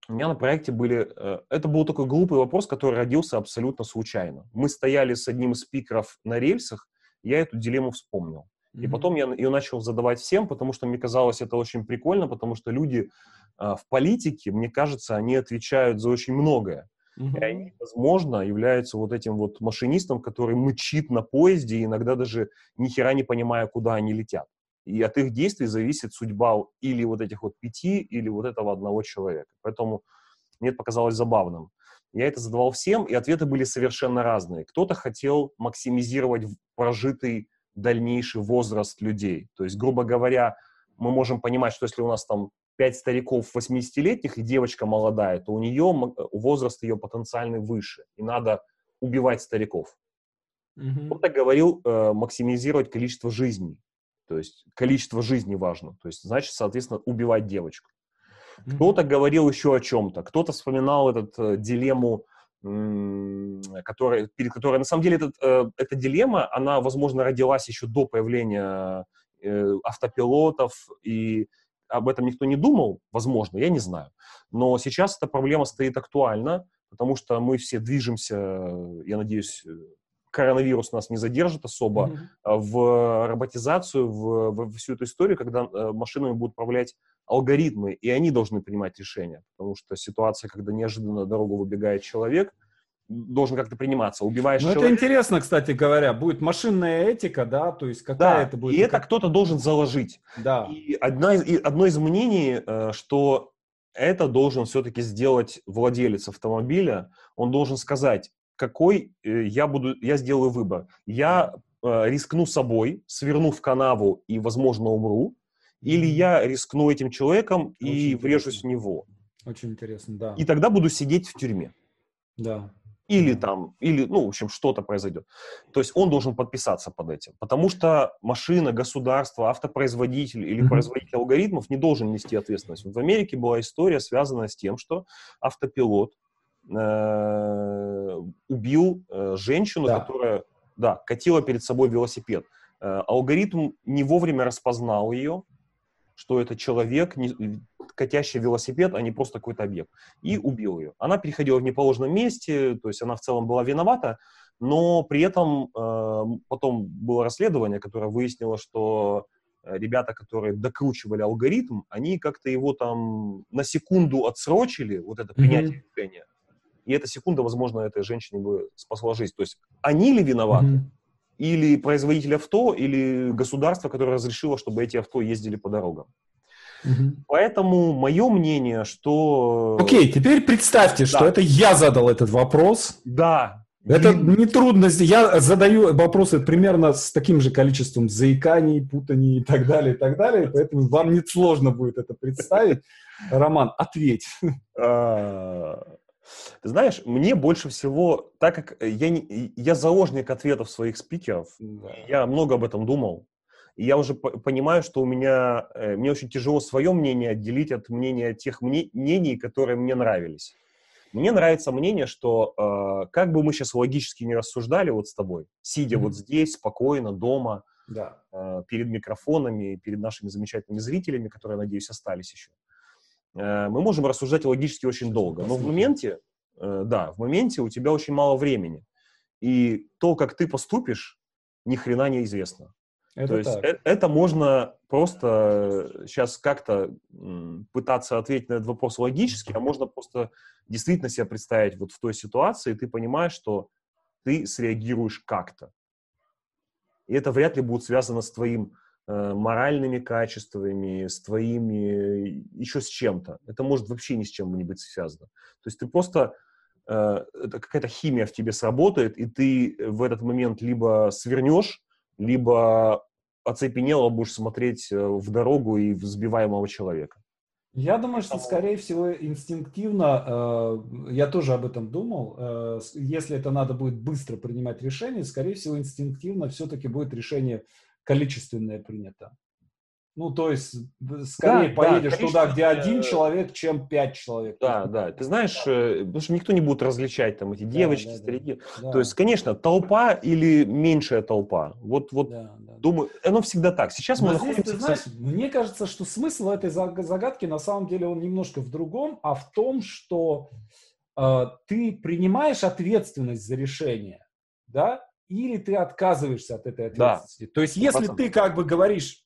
У меня на проекте были... э, Это был такой глупый вопрос, который родился абсолютно случайно. Мы стояли с одним из спикеров на рельсах, я эту дилемму вспомнил. И потом я ее начал задавать всем, потому что мне казалось это очень прикольно, потому что люди а, в политике, мне кажется, они отвечают за очень многое. Мгм. И они, возможно, являются вот этим вот машинистом, который мычит на поезде, иногда даже ни хера не понимая, куда они летят. И от их действий зависит судьба или вот этих вот пяти, или вот этого одного человека. Поэтому мне это показалось забавным. Я это задавал всем, и ответы были совершенно разные. Кто-то хотел максимизировать прожитый дальнейший возраст людей. То есть, грубо говоря, мы можем понимать, что если у нас там пять стариков 80-летних и девочка молодая, то у нее м- возраст ее потенциальный выше, и надо убивать стариков. Мгм. Кто-то говорил э, максимизировать количество жизней, то есть количество жизней важно, то есть значит, соответственно, убивать девочку. Кто-то говорил еще о чем-то, кто-то вспоминал этот э, дилемму, которая, перед которой, на самом деле, этот, э, эта дилемма, она, возможно, родилась еще до появления э, автопилотов, и об этом никто не думал, возможно, я не знаю. Но сейчас эта проблема стоит актуально, потому что мы все движемся, я надеюсь, э, коронавирус нас не задержит особо, а, в роботизацию, в, в всю эту историю, когда э, машинами будут управлять алгоритмы, и они должны принимать решения, потому что ситуация, когда неожиданно дорогу выбегает человек, должен как-то приниматься. Убиваешь Ну, это интересно, кстати говоря. Будет машинная этика, да, то есть какая да, это будет... и это как- кто-то должен заложить. Да. И одна из, и одно из мнений, э, что это должен все-таки сделать владелец автомобиля. Он должен сказать, какой э, я буду, я сделаю выбор. Я э, рискну собой, сверну в канаву и, возможно, умру, или я рискну этим человеком и Очень врежусь в интересно. него. Очень интересно, да. И тогда буду сидеть в тюрьме. Да. Или Мгм. там, или, ну, в общем, что-то произойдет. То есть он должен подписаться под этим. Потому что машина, государство, автопроизводитель или производитель алгоритмов не должен нести ответственность. Вот в Америке была история, связанная с тем, что автопилот э, убил э, женщину, Да. которая, да, катила перед собой велосипед. Э, алгоритм не вовремя распознал ее, что это человек, не- катящий велосипед, а не просто какой-то объект, и убил ее. Она переходила в неположенном месте, то есть она в целом была виновата, но при этом э, потом было расследование, которое выяснило, что ребята, которые докручивали алгоритм, они как-то его там на секунду отсрочили, вот это принятие решения, и эта секунда, возможно, этой женщине бы спасла жизнь. То есть они ли виноваты, Мгм. или производитель авто, или государство, которое разрешило, чтобы эти авто ездили по дорогам. Мгм. Поэтому мое мнение, что... Окей, теперь представьте, что Да. это я задал этот вопрос, Да, Это не трудно. Я задаю вопросы примерно с таким же количеством заиканий, путаний и так далее, и так далее. Поэтому вам не сложно будет это представить. Роман, ответь. Ты знаешь, мне больше всего, так как я, не, я заложник ответов своих спикеров, да. я много об этом думал, и я уже понимаю, что у меня, э, мне очень тяжело свое мнение отделить от мнения тех мнений, которые мне нравились. Мне нравится мнение, что э, как бы мы сейчас логически не рассуждали вот с тобой, сидя mm-hmm. вот здесь, спокойно, дома, да. э, перед микрофонами, перед нашими замечательными зрителями, которые, надеюсь, остались еще, э, мы можем рассуждать логически очень долго. Но в моменте, э, да, в моменте у тебя очень мало времени. И то, как ты поступишь, ни хрена не известно. Это То есть э- это можно просто сейчас как-то пытаться ответить на этот вопрос логически, а можно просто действительно себя представить вот в той ситуации, и ты понимаешь, что ты среагируешь как-то. И это вряд ли будет связано с твоим э, моральными качествами, с твоими, еще с чем-то. Это может вообще ни с чем не быть связано. То есть ты просто, э, это какая-то химия в тебе сработает, и ты в этот момент либо свернешь, либо оцепенело будешь смотреть э, в дорогу и в сбиваемого человека. Я думаю, что, скорее всего, инстинктивно, э, я тоже об этом думал, э, если это надо будет быстро принимать решение, скорее всего, инстинктивно все-таки будет решение количественное принято. Ну, то есть, скорее да, поедешь да, туда, где один человек, чем пять человек. Да, да. Ты знаешь, да. потому что никто не будет различать там эти девочки, да, да, старики. Да. То есть, конечно, толпа или меньшая толпа. Вот, вот да, да. думаю, оно всегда так. Сейчас Но мы здесь, находимся... Ты знаешь, мне кажется, что смысл этой загадки на самом деле он немножко в другом, а в том, что э, ты принимаешь ответственность за решение, да, или ты отказываешься от этой ответственности. Да. То есть, если 100%. ты как бы говоришь,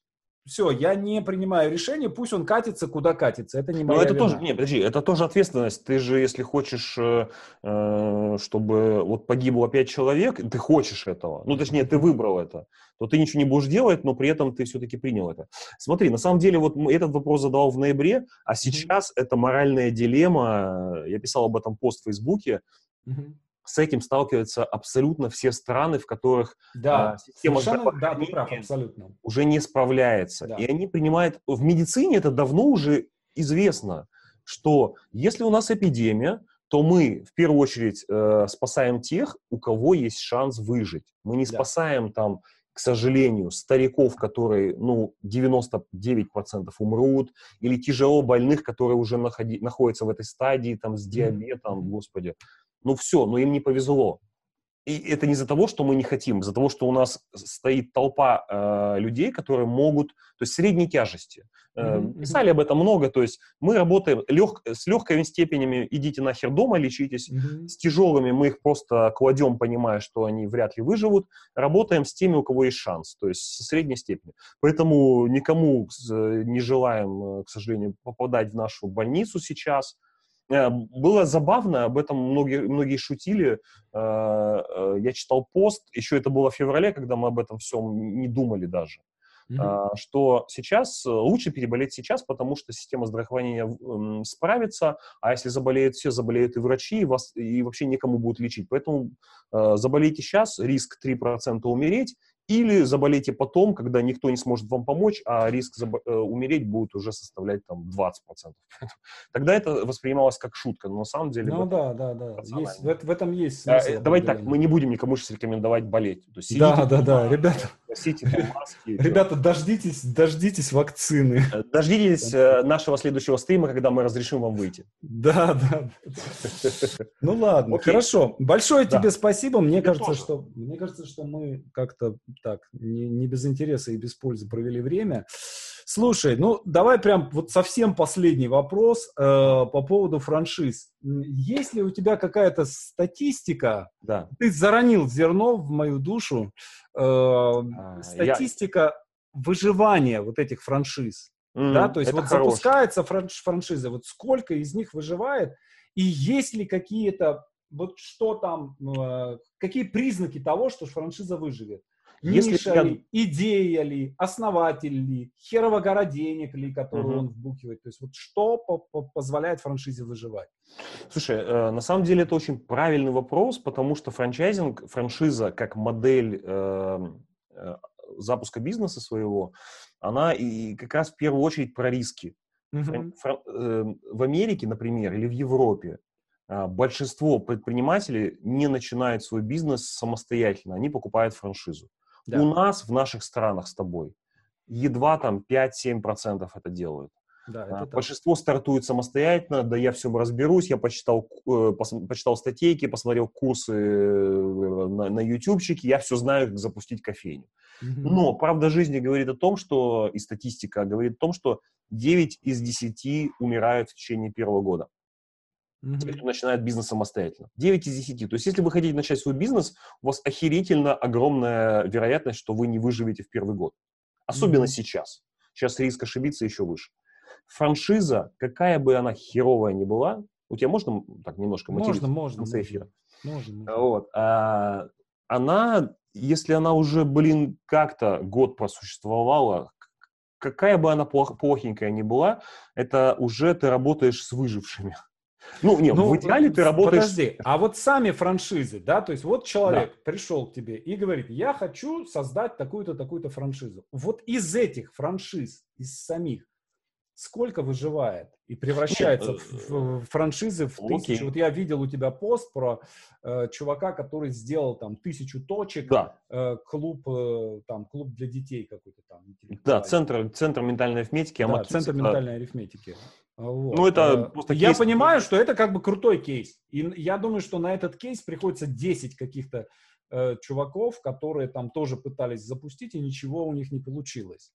все, я не принимаю решение, пусть он катится, куда катится. Это не моя Но это вина. тоже, не, подожди, это тоже ответственность. Ты же, если хочешь, э, э, чтобы вот погибло пять человек, ты хочешь этого, ну, точнее, ты выбрал это, то ты ничего не будешь делать, но при этом ты все-таки принял это. Смотри, на самом деле, вот этот вопрос задавал в ноябре, а сейчас mm-hmm. это моральная дилемма. Я писал об этом пост в Фейсбуке. Mm-hmm с этим сталкиваются абсолютно все страны, в которых да, а, система да, ты прав, абсолютно. уже не справляется. Да. И они принимают... В медицине это давно уже известно, что если у нас эпидемия, то мы в первую очередь э, спасаем тех, у кого есть шанс выжить. Мы не да. спасаем там, к сожалению, стариков, которые, ну, 99% умрут, или тяжело больных, которые уже находи, находятся в этой стадии, там, с диабетом, mm-hmm. господи ну все, но им не повезло. И это не из-за того, что мы не хотим, из-за того, что у нас стоит толпа э, людей, которые могут, то есть средней тяжести. Э, mm-hmm. Писали об этом много, то есть мы работаем лег, с легкими степенями, идите нахер дома, лечитесь, mm-hmm. с тяжелыми мы их просто кладем, понимая, что они вряд ли выживут, работаем с теми, у кого есть шанс, то есть со средней степени. Поэтому никому не желаем, э, к сожалению, попадать в нашу больницу сейчас, Э, было забавно, об этом многие, многие шутили. Э, э, я читал пост, еще это было в феврале, когда мы об этом всем не думали даже. Mm-hmm. Что сейчас лучше переболеть сейчас, потому что система здравоохранения справится, а если заболеют все, заболеют и врачи, и, вас, и вообще некому будет лечить. Поэтому заболейте сейчас, риск 3% умереть, или заболейте потом, когда никто не сможет вам помочь, а риск э, умереть будет уже составлять там 20%. Тогда это воспринималось как шутка, но на самом деле... Ну да, да, да, есть, в, в этом есть смысл. А, давайте так, мы не будем никому сейчас рекомендовать болеть. Да, да, да, ребята. Носите маски. Ребята, дождитесь, дождитесь вакцины. Э, дождитесь э, нашего следующего стрима, когда мы разрешим вам выйти. Да, да. Ну ладно, хорошо. Большое тебе спасибо. Мне кажется, что мне кажется, что мы как-то так, не, не без интереса и без пользы провели время. Слушай, ну давай прям вот совсем последний вопрос э, по поводу франшиз. Есть ли у тебя какая-то статистика? Да. Ты заронил зерно в мою душу. Э, а, статистика я... выживания вот этих франшиз. Mm, да, то есть вот хорош. запускается франш, франшиза, вот сколько из них выживает, и есть ли какие-то, вот что там, э, какие признаки того, что франшиза выживет? Если Ниша я... ли, идея ли, основатель ли, херово гора денег ли, которую угу. он вбухивает. То есть вот что по -по позволяет франшизе выживать? Слушай, э, на самом деле это очень правильный вопрос, потому что франчайзинг, франшиза как модель э, э, запуска бизнеса своего, она и как раз в первую очередь про риски. Э, в Америке, например, или в Европе э, большинство предпринимателей не начинают свой бизнес самостоятельно, они покупают франшизу. Да. У нас в наших странах с тобой едва там 5-7% это делают. Да, это Большинство так. стартует самостоятельно, да я всем разберусь, я почитал, э, почитал статейки, посмотрел курсы э, на, на ютубчике, я все знаю, как запустить кофейню. Mm-hmm. Но правда жизни говорит о том, что, и статистика говорит о том, что 9 из 10 умирают в течение первого года. Mm-hmm. Те, кто начинает бизнес самостоятельно. 9 из 10. То есть, если вы хотите начать свой бизнес, у вас охерительно огромная вероятность, что вы не выживете в первый год. Особенно mm-hmm. сейчас. Сейчас риск ошибиться еще выше. Франшиза, какая бы она херовая ни была, у тебя можно так немножко можно, можно, в конце эфира? Можно. можно. Вот. А, она, если она уже, блин, как-то год просуществовала, какая бы она плох, плохенькая ни была, это уже ты работаешь с выжившими. Ну, нет, ну, в идеале ты работаешь... Подожди, а вот сами франшизы, да, то есть вот человек да. пришел к тебе и говорит, я хочу создать такую-то, такую-то франшизу. Вот из этих франшиз, из самих, сколько выживает и превращается Нет, в, в, франшизы в окей. тысячу. Вот я видел у тебя пост про э, чувака, который сделал там тысячу точек, да. э, клуб э, там клуб для детей какой-то там. Да, центр центр ментальной арифметики. Да, Амакис, центр ментальной арифметики. Вот. Ну это просто я кейс. понимаю, что это как бы крутой кейс, и я думаю, что на этот кейс приходится 10 каких-то э, чуваков, которые там тоже пытались запустить и ничего у них не получилось.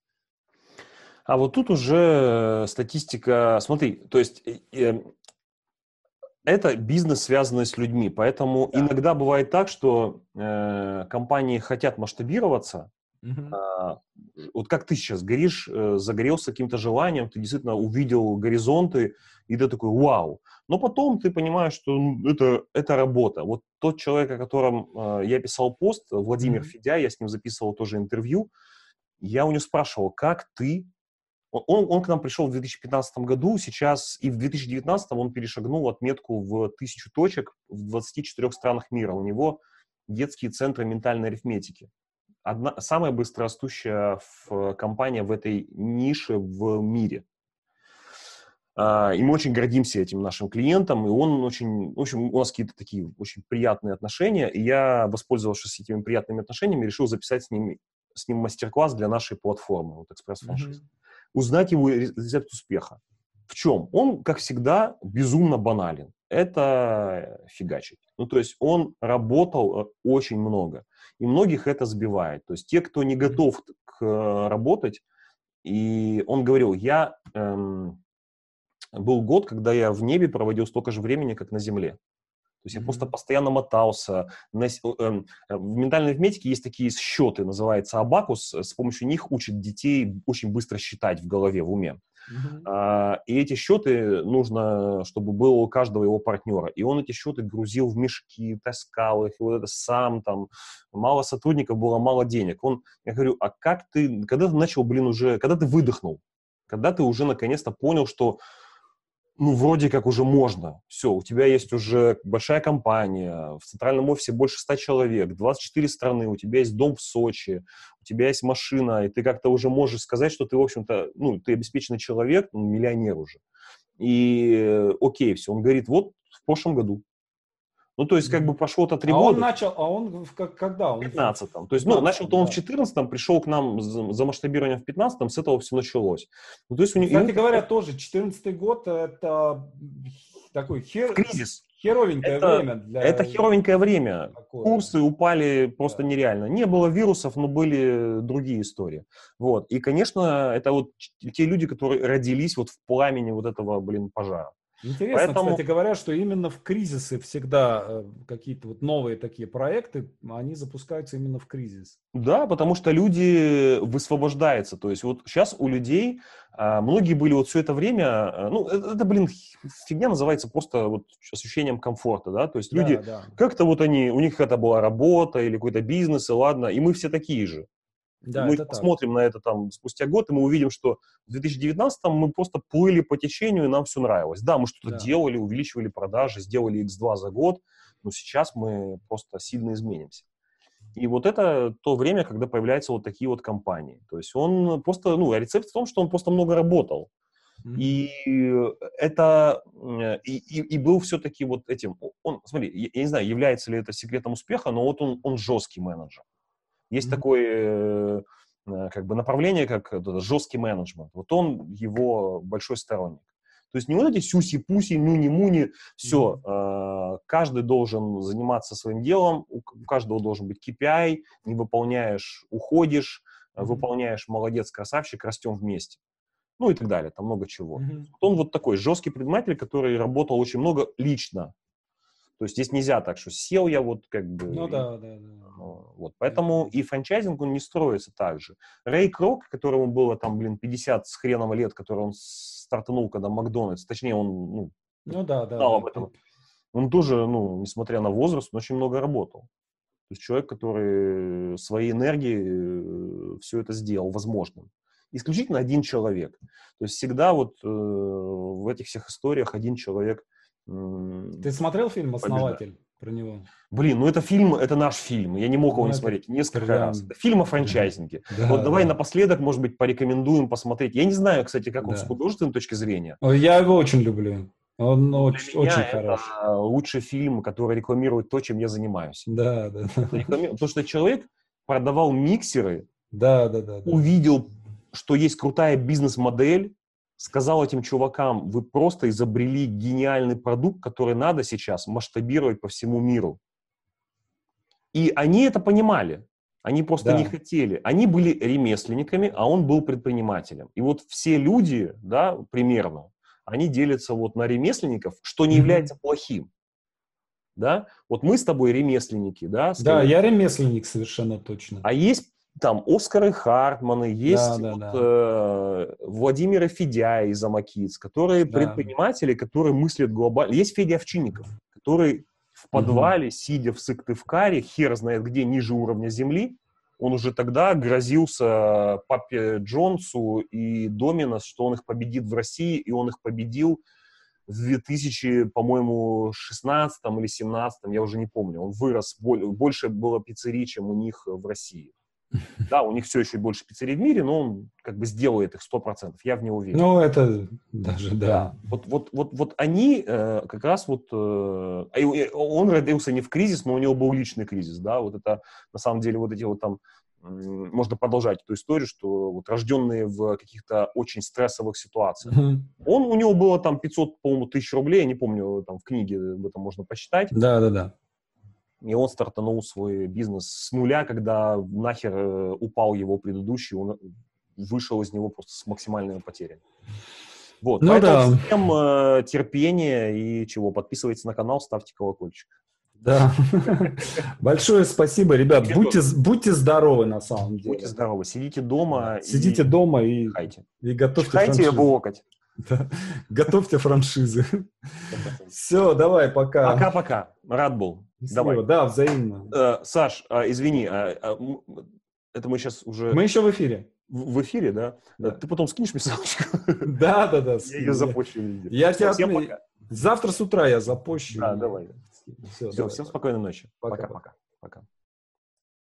А вот тут уже статистика, смотри, то есть э, э, это бизнес, связанный с людьми, поэтому да. иногда бывает так, что э, компании хотят масштабироваться. А, вот как ты сейчас горишь, э, загорелся каким-то желанием, ты действительно увидел горизонты, и ты такой, вау. Но потом ты понимаешь, что это, это работа. Вот тот человек, о котором э, я писал пост, Владимир mm Федя, я с ним записывал тоже интервью, я у него спрашивал, как ты он, он к нам пришел в 2015 году, сейчас и в 2019 он перешагнул отметку в тысячу точек в 24 странах мира. У него детские центры ментальной арифметики. Одна, самая быстрорастущая компания в этой нише в мире. Uh, и мы очень гордимся этим нашим клиентом, и он очень, в общем, у нас какие-то такие очень приятные отношения, и я, воспользовавшись этими приятными отношениями, решил записать с ним, с ним мастер-класс для нашей платформы, вот экспресс-франшизы. Mm-hmm узнать его рецепт успеха. В чем? Он, как всегда, безумно банален. Это фигачить. Ну, то есть он работал э, очень много. И многих это сбивает. То есть те, кто не готов к э, работать, и он говорил, я эм, был год, когда я в небе проводил столько же времени, как на земле. То есть я просто постоянно мотался. Эм, в ментальной арифметике есть такие счеты, называется абакус. С помощью них учат детей очень быстро считать в голове, в уме. Uh-huh. И эти счеты нужно, чтобы было у каждого его партнера. И он эти счеты грузил в мешки, таскал их, и вот это сам там. Мало сотрудников было, мало денег. Он, я говорю, а как ты, когда ты начал, блин, уже, когда ты выдохнул, когда ты уже наконец-то понял, что ну, вроде как уже можно. Все, у тебя есть уже большая компания, в центральном офисе больше 100 человек, 24 страны, у тебя есть дом в Сочи, у тебя есть машина, и ты как-то уже можешь сказать, что ты, в общем-то, ну, ты обеспеченный человек, ну, миллионер уже. И э, окей, все. Он говорит, вот в прошлом году ну, то есть, как бы прошло-то три а года. он начал, а он как, когда? Он... В 15-м. То есть, ну, начал-то он в 14-м, пришел к нам за, за масштабированием в 15-м, с этого все началось. Ну, то есть, у него... Кстати говоря, тоже 14-й год это такой хер... Кризис. Херовенькое это, время. Для... Это херовенькое время. Такое. Курсы упали просто да. нереально. Не было вирусов, но были другие истории. Вот. И, конечно, это вот те люди, которые родились вот в пламени вот этого, блин, пожара. Интересно, Поэтому... кстати говоря, что именно в кризисы всегда э, какие-то вот новые такие проекты, они запускаются именно в кризис. Да, потому что люди высвобождаются. То есть вот сейчас у людей, а, многие были вот все это время, а, ну, это, это, блин, фигня называется просто вот ощущением комфорта, да, то есть люди, да, да. как-то вот они, у них это была работа или какой-то бизнес, и ладно, и мы все такие же. Да, мы посмотрим так. на это там спустя год, и мы увидим, что в 2019 мы просто плыли по течению, и нам все нравилось. Да, мы что-то да. делали, увеличивали продажи, сделали X2 за год, но сейчас мы просто сильно изменимся. И вот это то время, когда появляются вот такие вот компании. То есть он просто, ну, рецепт в том, что он просто много работал. Mm-hmm. И это, и, и, и был все-таки вот этим, он, смотри, я, я не знаю, является ли это секретом успеха, но вот он, он жесткий менеджер. Есть mm-hmm. такое э, как бы направление, как жесткий менеджмент. Вот он его большой сторонник. То есть не вот эти сюси-пуси, нюни-муни, все, mm-hmm. э, каждый должен заниматься своим делом, у, у каждого должен быть KPI, не выполняешь, уходишь, mm-hmm. выполняешь, молодец, красавчик, растем вместе. Ну и так далее, там много чего. Mm-hmm. Он вот такой жесткий предприниматель, который работал очень много лично то есть здесь нельзя так, что сел я вот как бы... Ну да, да, да. Вот, поэтому и франчайзинг, он не строится так же. Рэй Крок, которому было там, блин, 50 с хреном лет, который он стартанул, когда Макдональдс, точнее, он, ну, ну да, да, знал да, об этом. Он тоже, ну, несмотря на возраст, он очень много работал. То есть человек, который своей энергией э, все это сделал возможным. Исключительно один человек. То есть всегда вот э, в этих всех историях один человек – ты смотрел фильм «Основатель» про него? Блин, ну это фильм, это наш фильм. Я не мог его ну, не смотреть несколько прям... раз. Это фильм о франчайзинге. Да, вот давай да. напоследок, может быть, порекомендуем посмотреть. Я не знаю, кстати, как он да. с художественной точки зрения. Я его очень люблю. Он очень, очень хороший. Это лучший фильм, который рекламирует то, чем я занимаюсь. Да, да. Потому что человек продавал миксеры, да, да, да, да. увидел, что есть крутая бизнес-модель, сказал этим чувакам, вы просто изобрели гениальный продукт, который надо сейчас масштабировать по всему миру. И они это понимали. Они просто да. не хотели. Они были ремесленниками, а он был предпринимателем. И вот все люди, да, примерно, они делятся вот на ремесленников, что не mm-hmm. является плохим. Да? Вот мы с тобой ремесленники, да? Да, я ремесленник совершенно точно. А есть там Оскары Хартманы, есть да, вот, да, да. Э, Владимир Федя из Амакиц, которые да. предприниматели, которые мыслят глобально. Есть Федя Овчинников, который в подвале, угу. сидя в Сыктывкаре, хер знает где, ниже уровня земли, он уже тогда грозился папе Джонсу и Доминос, что он их победит в России, и он их победил в 2000, по-моему, 16 или 17, я уже не помню. Он вырос, больше было пиццерий, чем у них в России. Да, у них все еще больше пиццерий в мире, но он как бы сделает их 100%, я в него уверен. Ну, это даже, да. да. Вот, вот, вот, вот они э, как раз вот... Э, он родился не в кризис, но у него был личный кризис, да, вот это на самом деле вот эти вот там можно продолжать эту историю, что вот рожденные в каких-то очень стрессовых ситуациях. Mm-hmm. Он, у него было там 500, по-моему, тысяч рублей, я не помню, там в книге об этом можно почитать. Да, да, да. И он стартанул свой бизнес с нуля, когда нахер э, упал его предыдущий, он вышел из него просто с максимальными потерями. Вот, ну, поэтому да. всем э, терпения и чего, подписывайтесь на канал, ставьте колокольчик. Да. Большое спасибо, ребят. Будьте, будьте здоровы на самом деле. Будьте здоровы. Сидите дома. Сидите и... дома и, Хайте. и готовьте Чихайте франшизы. локоть. Готовьте франшизы. Все, давай, пока. Пока-пока. Рад был. Давай. Да, взаимно. Э, Саш, э, извини, э, это мы сейчас уже... Мы еще в эфире. В, эфире, да? да? Ты потом скинешь мне ссылочку? Да, да, да. Я ее запущу везде. Я тебя... Всем пока. Завтра с утра я запущу. Да, давай. Все, всем спокойной ночи. Пока-пока. Пока.